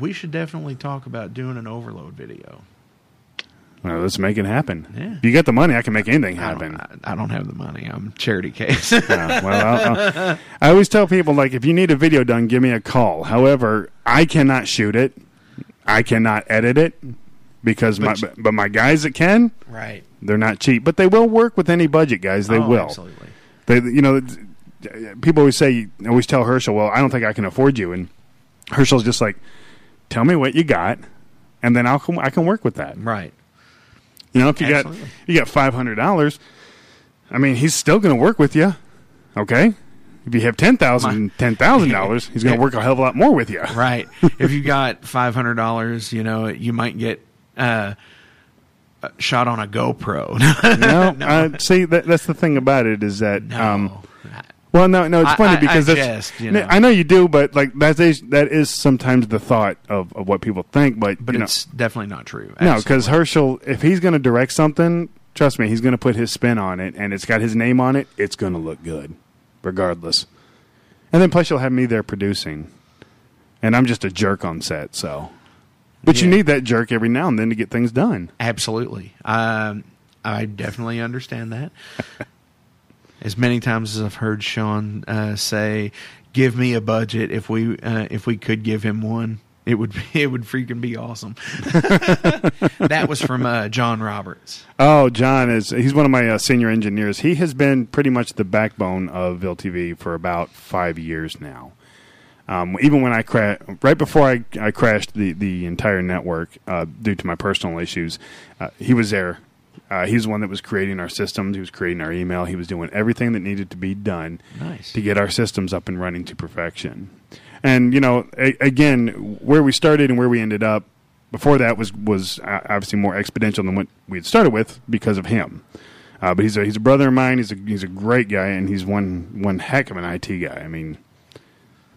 we should definitely talk about doing an overload video. Well, let's make it happen. Yeah. If you got the money, I can make anything I don't, happen. I, I don't have the money. I'm charity case. Well, I'll- I'll- I always tell people like, if you need a video done, give me a call. However, I cannot shoot it. I cannot edit it because my But but my guys that can, Right. They're not cheap, but they will work with any budget, guys. They Oh, will. absolutely. They, you know, people always say, always tell Herschel, "Well, I don't think I can afford you," and Herschel's just like, "Tell me what you got, and then I'll I can work with that." Right. You know, if you Absolutely. got you got five hundred dollars, I mean, he's still going to work with you. Okay. If you have ten thousand, ten thousand dollars, he's going to work a hell of a lot more with you. right. if you got five hundred dollars, you know you might get uh, shot on a GoPro. no, Uh, see, that, that's the thing about it is that. Um, well, no, no, it's I- funny I- because I that's. jest, you know. I know you do, but like that is that is sometimes the thought of, of what people think, but but you know, it's definitely not true. no, because Herschel, if he's going to direct something, trust me, he's going to put his spin on it, and it's got his name on it. It's going to look good, regardless. And then plus, you'll have me there producing, and I'm just a jerk on set, so. But you need that jerk every now and then to get things done. Absolutely. Um, I definitely understand that. as many times as I've heard Sean uh, say, "Give me a budget if we uh, if we could give him one." It would be, it would freaking be awesome. that was from uh, John Roberts. Oh, John is he's one of my uh, senior engineers. He has been pretty much the backbone of Ville TV for about five years now. Um, even when I cra- right before I, I crashed the, the entire network uh, due to my personal issues, uh, he was there. Uh, he was the one that was creating our systems. He was creating our email. He was doing everything that needed to be done Nice. to get our systems up and running to perfection. And you know, a- again, where we started and where we ended up before that was was uh, obviously more exponential than what we had started with because of him. Uh, but he's a he's a brother of mine. He's a he's a great guy, and he's one one heck of an IT guy. I mean,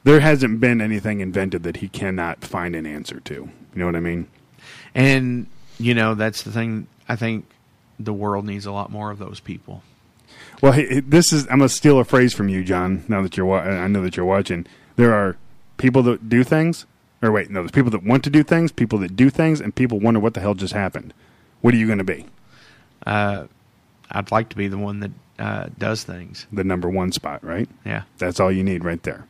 there hasn't been anything invented that he cannot find an answer to. You know what I mean? And you know that's the thing. I think the world needs a lot more of those people. Well, hey, this is I'm gonna steal a phrase from you, John. Now that you're, wa- I know that you're watching. There are people that do things, or wait, no, there's people that want to do things, people that do things, and people wonder what the hell just happened. What are you going to be? Uh, I'd like to be the one that uh, does things. The number one spot, right? Yeah. That's all you need right there.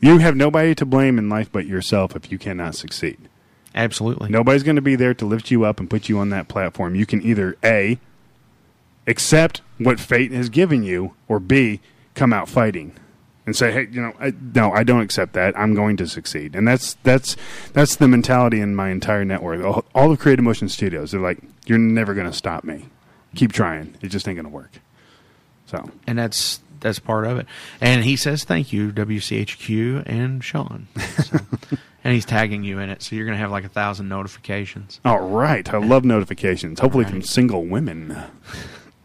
You have nobody to blame in life but yourself if you cannot succeed. Absolutely. Nobody's going to be there to lift you up and put you on that platform. You can either A, accept what fate has given you, or B, come out fighting and say, "Hey, you know, I, no, I don't accept that. I'm going to succeed." And that's that's that's the mentality in my entire network. All, all of Creative Motion Studios, they're like, "You're never going to stop me. Keep trying. It just ain't going to work." So and that's that's part of it. And he says thank you, WCHQ and Sean. So, and he's tagging you in it, so you're going to have like a thousand notifications. All right. I love notifications. Hopefully from single women.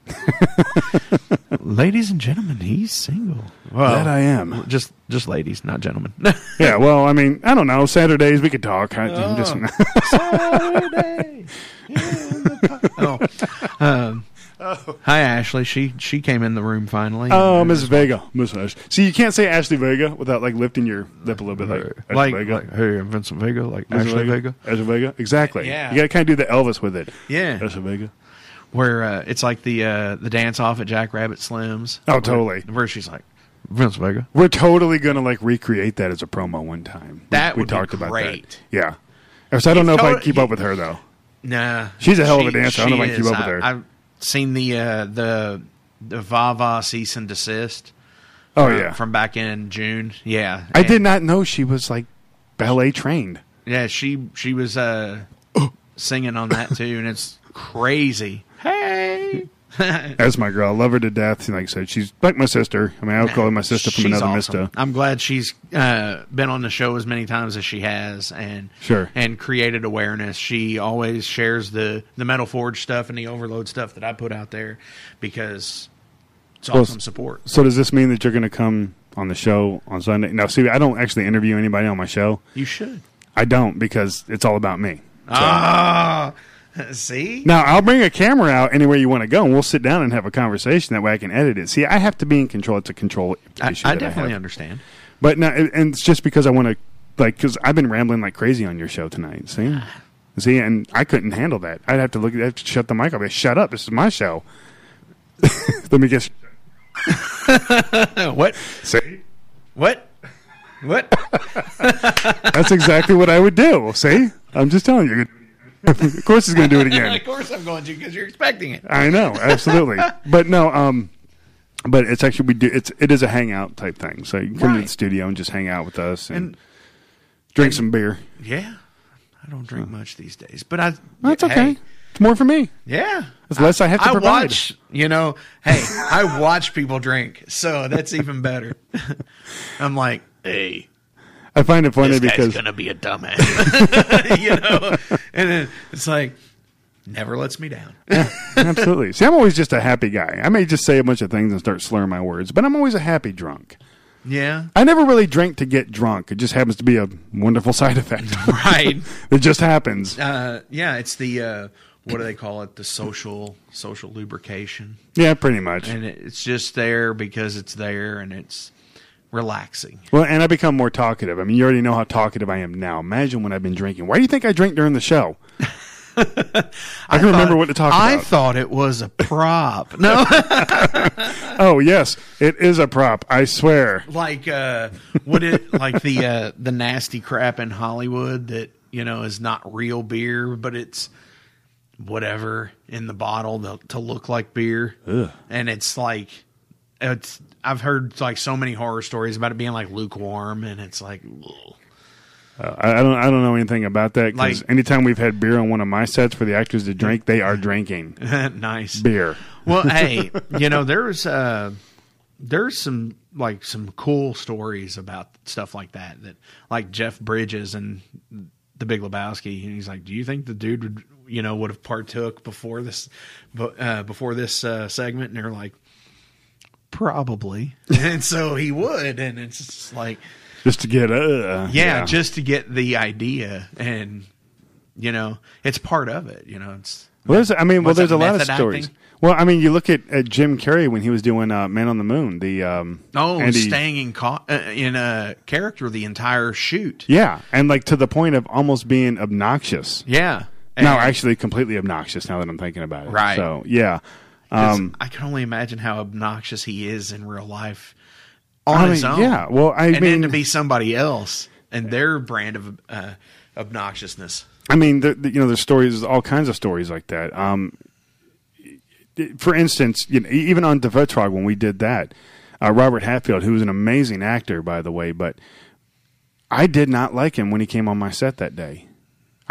ladies and gentlemen, he's single. That I am. Just just ladies, not gentlemen. yeah, well, I mean, I don't know. Saturdays we could talk. I, Oh. just, Saturday. oh, um, Hi, Ashley. She she came in the room finally. Oh, Miss Vega, Miss Ash. See, you can't say Ashley Vega without like lifting your lip a little bit, like like, Vega. like, hey, I'm Vincent Vega, like Ashley Ashley Vega. Ashley Vega, exactly. Yeah. you got to kind of do the Elvis with it. Yeah. Ashley Vega. Where uh, it's like the uh, the dance off at Jack Rabbit Slims. Oh, Where- totally. Where she's like, Vince Vega. We're totally gonna like recreate that as a promo one time. That we, would be talked about great. that. Yeah. So I don't know if I told- can keep up with her though. Nah, She's a hell of a dancer. I don't know if I she can keep is. up with her. Seen the uh, the the Vava cease and desist. Oh, from- yeah. from back in June. Yeah, I And- did not know she was like ballet trained. Yeah, she she was uh, singing on that too, and it's crazy. Hey, That's my girl. I love her to death. And like I said, she's like my sister. I mean, I would call her my sister from She's another awesome. Mista. I'm glad she's uh, been on the show as many times as she has, and Sure. and created awareness. She always shares the the Metal Forge stuff and the Overload stuff that I put out there because it's Well, awesome support. So does this mean that you're going to come on the show on Sunday? Now, see, I don't actually interview anybody on my show. You should. I don't because it's all about me. Ah, see. Now I'll bring a camera out anywhere you want to go, and we'll sit down and have a conversation. That way, I can edit it. See, I have to be in control. It's a control I, issue. I definitely have. understand. But now, and it's just because I want to, like, because I've been rambling like crazy on your show tonight. See, see, and I couldn't handle that. I'd have to look. I'd have to shut the mic off. I'd, Shut up! This is my show. Let me guess. what? See, what? What? that's exactly what I would do. See, I'm just telling you. of course, he's going to do it again. of course, I'm going to because you're expecting it. I know, absolutely. but no, um, but it's actually we do. It's it is a hangout type thing. So you can come to the studio and just hang out with us and, And- drink some beer. Yeah, I don't drink much these days, but I. That's hey, okay. It's more for me. Yeah, It's less I have to I provide. watch, you know, hey, I watch people drink, so that's even better. I'm like, hey, I find it funny because this because gonna be a dumbass, you know, and then it's like, never lets me down. absolutely. See, I'm always just a happy guy. I may just say a bunch of things and start slurring my words, but I'm always a happy drunk. Yeah, I never really drink to get drunk. It just happens to be a wonderful side effect. right. it just happens. Uh, yeah, it's the uh, what do they call it? The social social lubrication. Yeah, pretty much. and it's just there because it's there, and it's relaxing. Well, and I become more talkative. I mean, you already know how talkative I am now. Imagine when I've been drinking. Why do you think I drink during the show? I can remember what to talk I about. thought it was a prop. No, oh yes, it is a prop. I swear. like uh, what it like the uh, the nasty crap in Hollywood that you know is not real beer, but it's whatever in the bottle to, to look like beer, Ugh. and it's like it's. I've heard like so many horror stories about it being like lukewarm, and it's like. ugh. Uh, I, don't. I don't know anything about that because Like- anytime we've had beer on one of my sets for the actors to drink, they are drinking nice beer. Well, hey, you know, there's uh there's some like some cool stories about stuff like that that like Jeff Bridges and the Big Lebowski and he's like, "Do you think the dude would, you know, would have partook before this uh before this uh segment?" And they're like, "Probably." and so he would and it's just like Just to get uh yeah, just to get the idea and you know, it's part of it, you know, it's Well, there's, I mean, well, there's a lot of stories. acting? Well, I mean, you look at, at Jim Carrey when he was doing uh, Man on the Moon. The um, Oh, Andy- staying in co- uh, in a character the entire shoot. Yeah, and like to the point of almost being obnoxious. Yeah. no, actually, completely obnoxious. Now that I'm thinking about it, Right. So yeah, 'Cause um, I can only imagine how obnoxious he is in real life on I his own. yeah, well, I and then mean- to be somebody else and their brand of uh, obnoxiousness. I mean, there, you know, there's stories, all kinds of stories like that. Um, for instance, you know, even on Devetrog when we did that, uh, Robert Hatfield, who was an amazing actor, by the way, but I did not like him when he came on my set that day.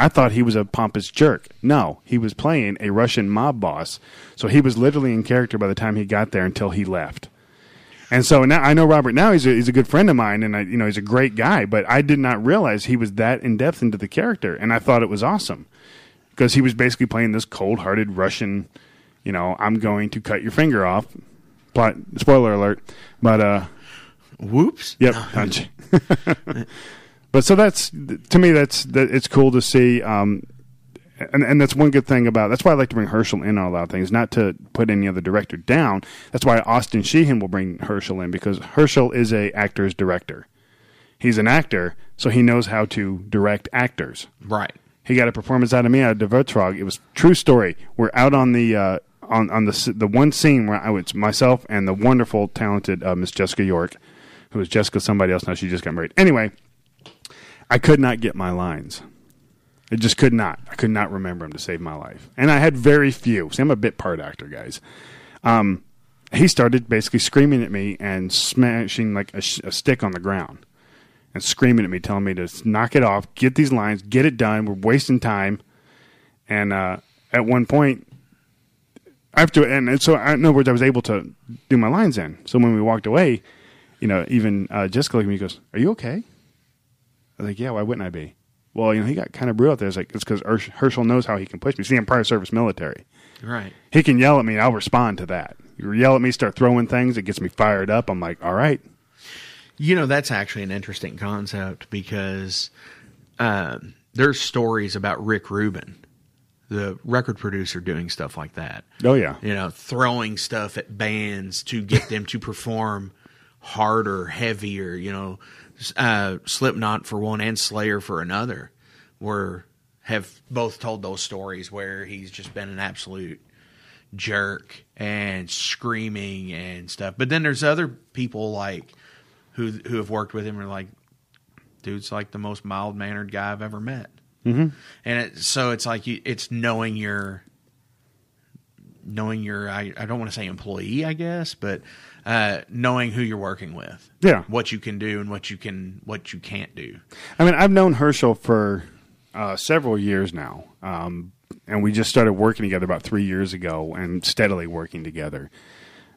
I thought he was a pompous jerk. No, he was playing a Russian mob boss, so he was literally in character by the time he got there until he left. And so now I know Robert. Now he's a, he's a good friend of mine, and I, you know he's a great guy. But I did not realize he was that in depth into the character, and I thought it was awesome because he was basically playing this cold-hearted Russian. You know, I'm going to cut your finger off. Plot, spoiler alert. But uh, whoops. Yep. but so that's to me that's that it's cool to see. Um, and and that's one good thing about. That's why I like to bring Herschel in on a lot of things, not to put any other director down. That's why Austin Sheehan will bring Herschel in because Herschel is a actor's director. He's an actor, so he knows how to direct actors. Right. He got a performance out of me out of De Vertrag. It was true story. We're out on the uh, on on the the one scene where I was myself and the wonderful, talented uh, Miss Jessica York, who was Jessica somebody else now. She just got married. Anyway, I could not get my lines. I just could not. I could not remember them to save my life, and I had very few. See, I'm a bit part actor, guys. Um, he started basically screaming at me and smashing like a, sh- a stick on the ground and screaming at me, telling me to knock it off, get these lines, get it done. We're wasting time. And uh, at one point, I have to, and, and so I- in other words, I was able to do my lines in. So when we walked away, you know, even uh, Jessica looked at me and goes, "Are you okay?" I was like, "Yeah, why wouldn't I be?" Well, you know, he got kind of brutal out there. It's like it's because Herschel knows how he can push me. See, I'm prior service military. Right. He can yell at me, and I'll respond to that. You yell at me, start throwing things, it gets me fired up. I'm like, all right. You know, that's actually an interesting concept because um, there's stories about Rick Rubin, the record producer, doing stuff like that. Oh yeah. You know, throwing stuff at bands to get them to perform harder, heavier. You know, uh, Slipknot for one and Slayer for another, were have both told those stories where he's just been an absolute jerk and screaming and stuff. But then there's other people like who who have worked with him and are like, dude's like the most mild mannered guy I've ever met. Mhm. And it, so it's like you, it's knowing your knowing your I, I don't want to say employee I guess, but uh, knowing who you're working with. Yeah. What you can do and what you can what you can't do. I mean, I've known Herschel for uh, several years now, um, and we just started working together about three years ago, and steadily working together.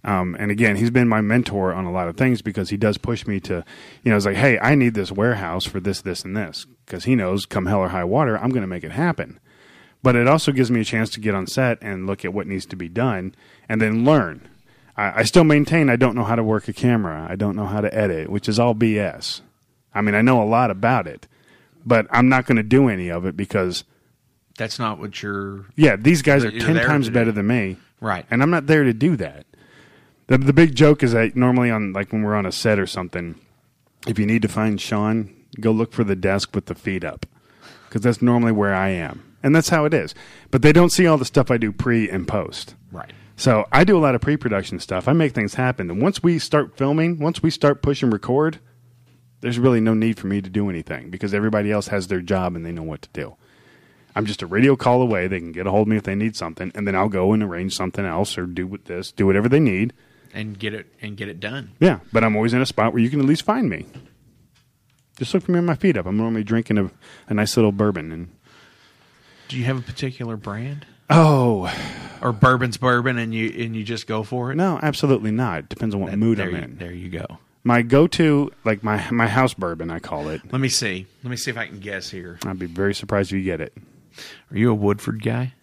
Um, and again, he's been my mentor on a lot of things because he does push me to, you know, it's like, hey, I need this warehouse for this, this, and this because he knows, come hell or high water, I'm going to make it happen. But it also gives me a chance to get on set and look at what needs to be done, and then learn. I, I still maintain I don't know how to work a camera. I don't know how to edit, which is all BS. I mean, I know a lot about it, but I'm not going to do any of it because, That's not what you're yeah, these guys are 10 times better than me. Right. And I'm not there to do that. The, the big joke is that normally on, like, when we're on a set or something, if you need to find Sean, go look for the desk with the feet up because that's normally where I am. And that's how it is. But they don't see all the stuff I do pre and post. Right. So I do a lot of pre-production stuff. I make things happen. And once we start filming, once we start push and record, there's really no need for me to do anything because everybody else has their job and they know what to do. I'm just a radio call away. They can get a hold of me if they need something, and then I'll go and arrange something else or do with this, do whatever they need. and get it and get it done. Yeah, but I'm always in a spot where you can at least find me. Just look for me on my feet up. I'm normally drinking a, a nice little bourbon and Do you have a particular brand? Oh Or bourbon's bourbon and you and you just go for it? no, absolutely not. It depends on what mood there I'm you, in. There you go. My go-to, like my my house bourbon, I call it. Let me see. Let me see if I can guess here. I'd be very surprised if you get it. Are you a Woodford guy?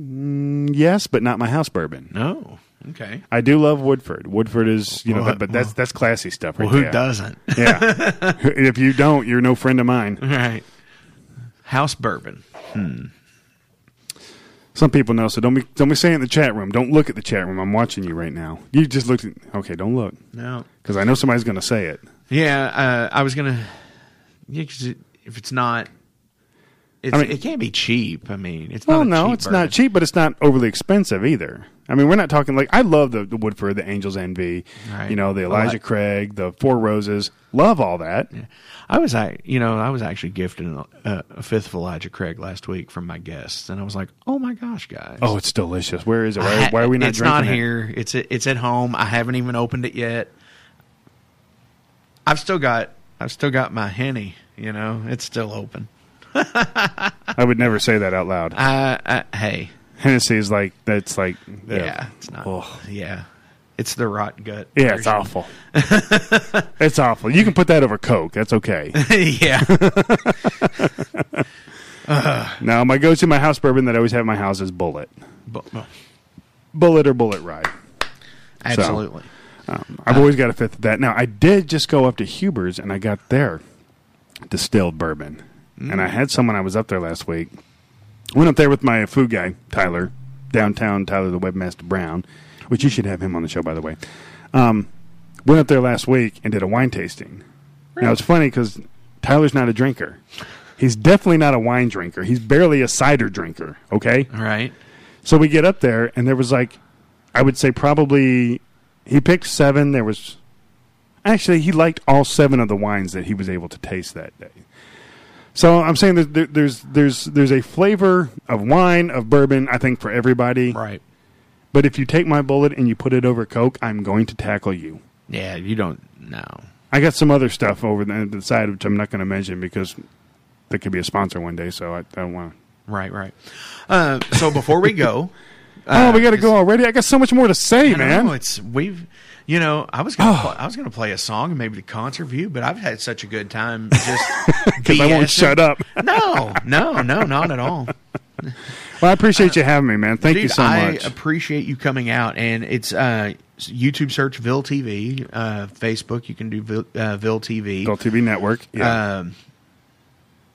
Mm, yes, but not my house bourbon. No. Okay. I do love Woodford. Woodford is, you know, Well, but that's that's classy stuff, right Well, who there. doesn't? Yeah. if you don't, you're no friend of mine. Right. House bourbon. Hmm. Some people know, so don't be don't be saying it in the chat room. Don't look at the chat room. I'm watching you right now. You just looked. At, okay, don't look. No. because I know somebody's going to say it. Yeah, uh, I was gonna. Yeah, 'cause it, if it's not, I mean- it can't be cheap. I mean, it's Well, not. no, it's bourbon. not cheap, but it's not overly expensive either. I mean, we're not talking like I love the, the Woodford, the Angels Envy, Right. you know, the oh, I Elijah like- Craig, the Four Roses. Love all that. I was, I you know, I was actually gifted a, uh, a fifth of Elijah Craig last week from my guests, and I was like, oh my gosh, guys! Oh, it's delicious. Where is it? Why, ha- why are we not drinking? It's not it? here. It's it's at home. I haven't even opened it yet. I've still got I've still got my henny. You know, it's still open. I would never say that out loud. I, I hey, Hennessy is like that's like yeah, it's not. Yeah, it's the rot gut. Yeah, it's awful. it's awful. You can put that over Coke. That's okay. yeah. now, my go-to, my house bourbon that I always have in my house is Bulleit. Bu- bu- Bulleit or Bulleit Rye. Absolutely. Um, I've always got a fifth of that. Now, I did just go up to Huber's and I got their distilled bourbon. And I had someone I was up there last week. Went up there with my food guy, Tyler, downtown Tyler the Webmaster Brown, which you should have him on the show, by the way. Um, went up there last week and did a wine tasting. Now it's funny because Tyler's not a drinker. He's definitely not a wine drinker. He's barely a cider drinker. Okay, All right. so we get up there and there was like, I would say probably he picked seven. There was actually he liked all seven of the wines that he was able to taste that day. So I'm saying that there, there's there's there's a flavor of wine of bourbon I think for everybody. Right. But if you take my Bulleit and you put it over Coke, I'm going to tackle you. Yeah, you don't know. I got some other stuff over the, the side which I'm not going to mention because that could be a sponsor one day. So I, I don't want. Right, right. Uh, so before we go, oh, we got to go already. I got so much more to say, I don't man. know, it's we've. You know, I was gonna pl- I was gonna play a song and maybe the concert view, but I've had such a good time just because I won't shut up. No, no, no, not at all. Well, I appreciate you having me, man. Thank you Dude, so I much. appreciate you coming out, and it's uh, YouTube search Ville TV, uh, Facebook you can do Ville, uh, Ville TV, Ville TV Network. Yeah. Um,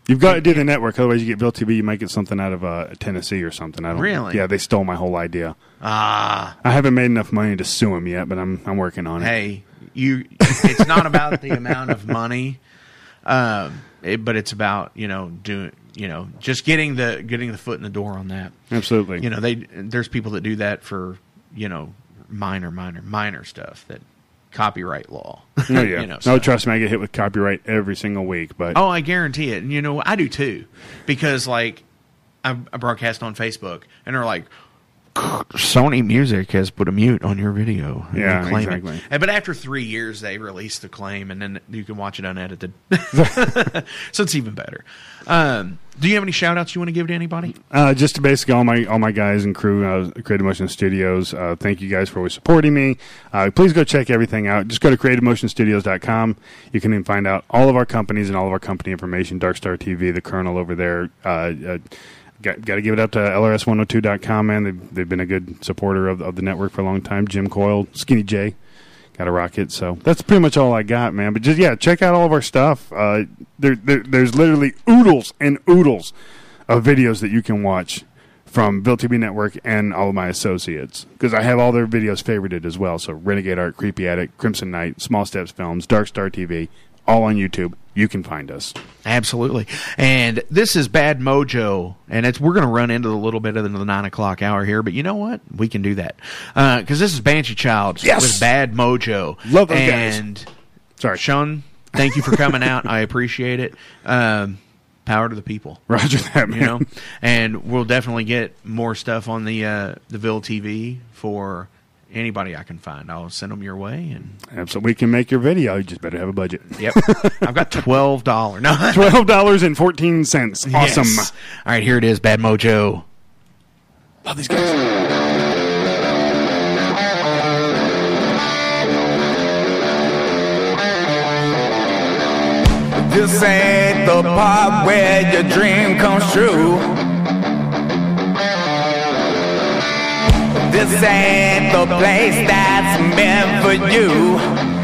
You've got to do the network, otherwise you get Bill TV. You might get something out of uh, Tennessee or something. I don't. Really? Yeah, they stole my whole idea. ah, I haven't made enough money to sue them yet, but I'm I'm working on it. hey, you. It's not about the amount of money, um, it, but it's about you know doing you know just getting the getting the foot in the door on that. Absolutely. You know, they there's people that do that for you know minor, minor, minor stuff that copyright law. Oh yeah. you know, no, trust me, I get hit with copyright every single week. But Oh, I guarantee it. And you know, I do too, because like I, I broadcast on Facebook, and they're like, Sony Music has put a mute on your video. And Yeah, they claim it. exactly. And- But after three years, they released the claim, and then you can watch it unedited. so it's even better. Um, do you have any shout outs you want to give to anybody? Uh, just to basically all my all my guys and crew, uh, Creative Motion Studios. Uh, thank you guys for always supporting me. Uh, please go check everything out. Just go to creativemotionstudios.com. You can even find out all of our companies and all of our company information. Dark Star TV, the Colonel over there. Got got to give it up to LRS102.com. Man, they've they've been a good supporter of, of the network for a long time. Jim Coyle, Skinny J. Got to rock it. So that's pretty much all I got, man. But just yeah, check out all of our stuff. Uh, there, there, there's literally oodles and oodles of videos that you can watch from Ville Network and all of my associates because I have all their videos favorited as well. So Renegade Art, Creepy Attic, Crimson Night, Small Steps Films, Dark Star TV, all on YouTube. You can find us. Absolutely. And this is Bad Mojo, and it's we're going to run into a little bit of the nine o'clock hour here, but you know what? We can do that because this is Banshee Child Yes! with Bad Mojo. Love those guys. and Sorry, Sean, thank you for coming out. I appreciate it. Um, power to the people. Roger that, man. You know, and we'll definitely get more stuff on the uh, the Ville TV for anybody I can find. I'll send them your way, and Absolutely, we can make your video. You just better have a budget. yep, I've got twelve dollars. No, Twelve dollars and fourteen cents. Awesome. Yes. All right, here it is, Bad Mojo. Love these guys. This ain't the part where your dream comes true. This ain't the place that's meant for you.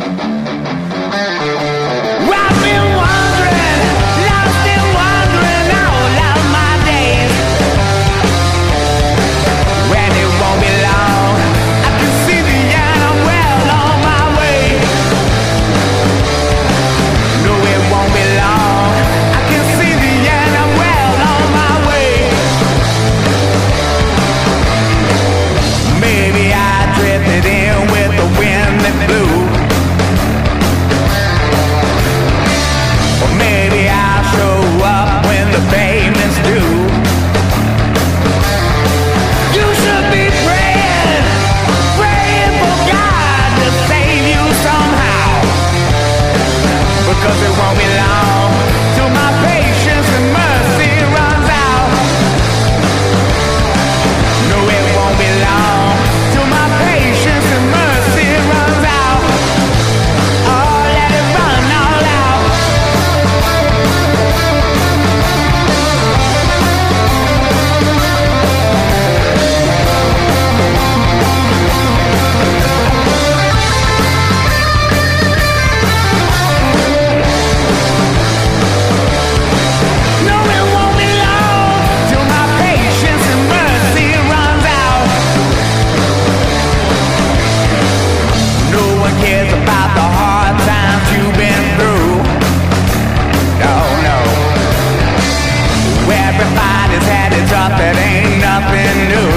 I've been.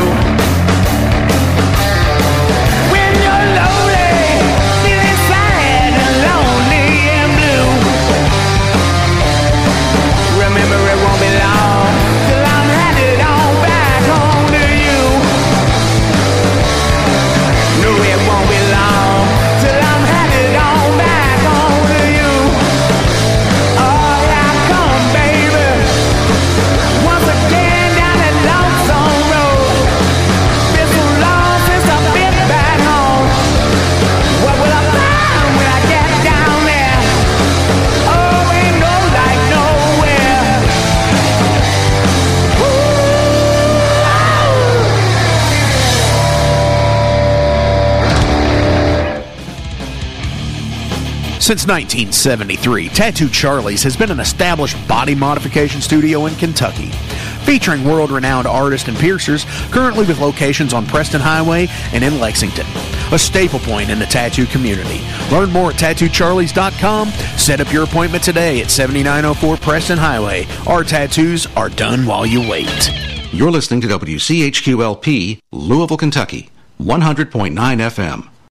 Since 1973, Tattoo Charlie's has been an established body modification studio in Kentucky. Featuring world renowned artists and piercers, currently with locations on Preston Highway and in Lexington. A staple point in the tattoo community. Learn more at tattoocharlies.com. Set up your appointment today at 7904 Preston Highway. Our tattoos are done while you wait. You're listening to WCHQLP, Louisville, Kentucky, 100.9 FM.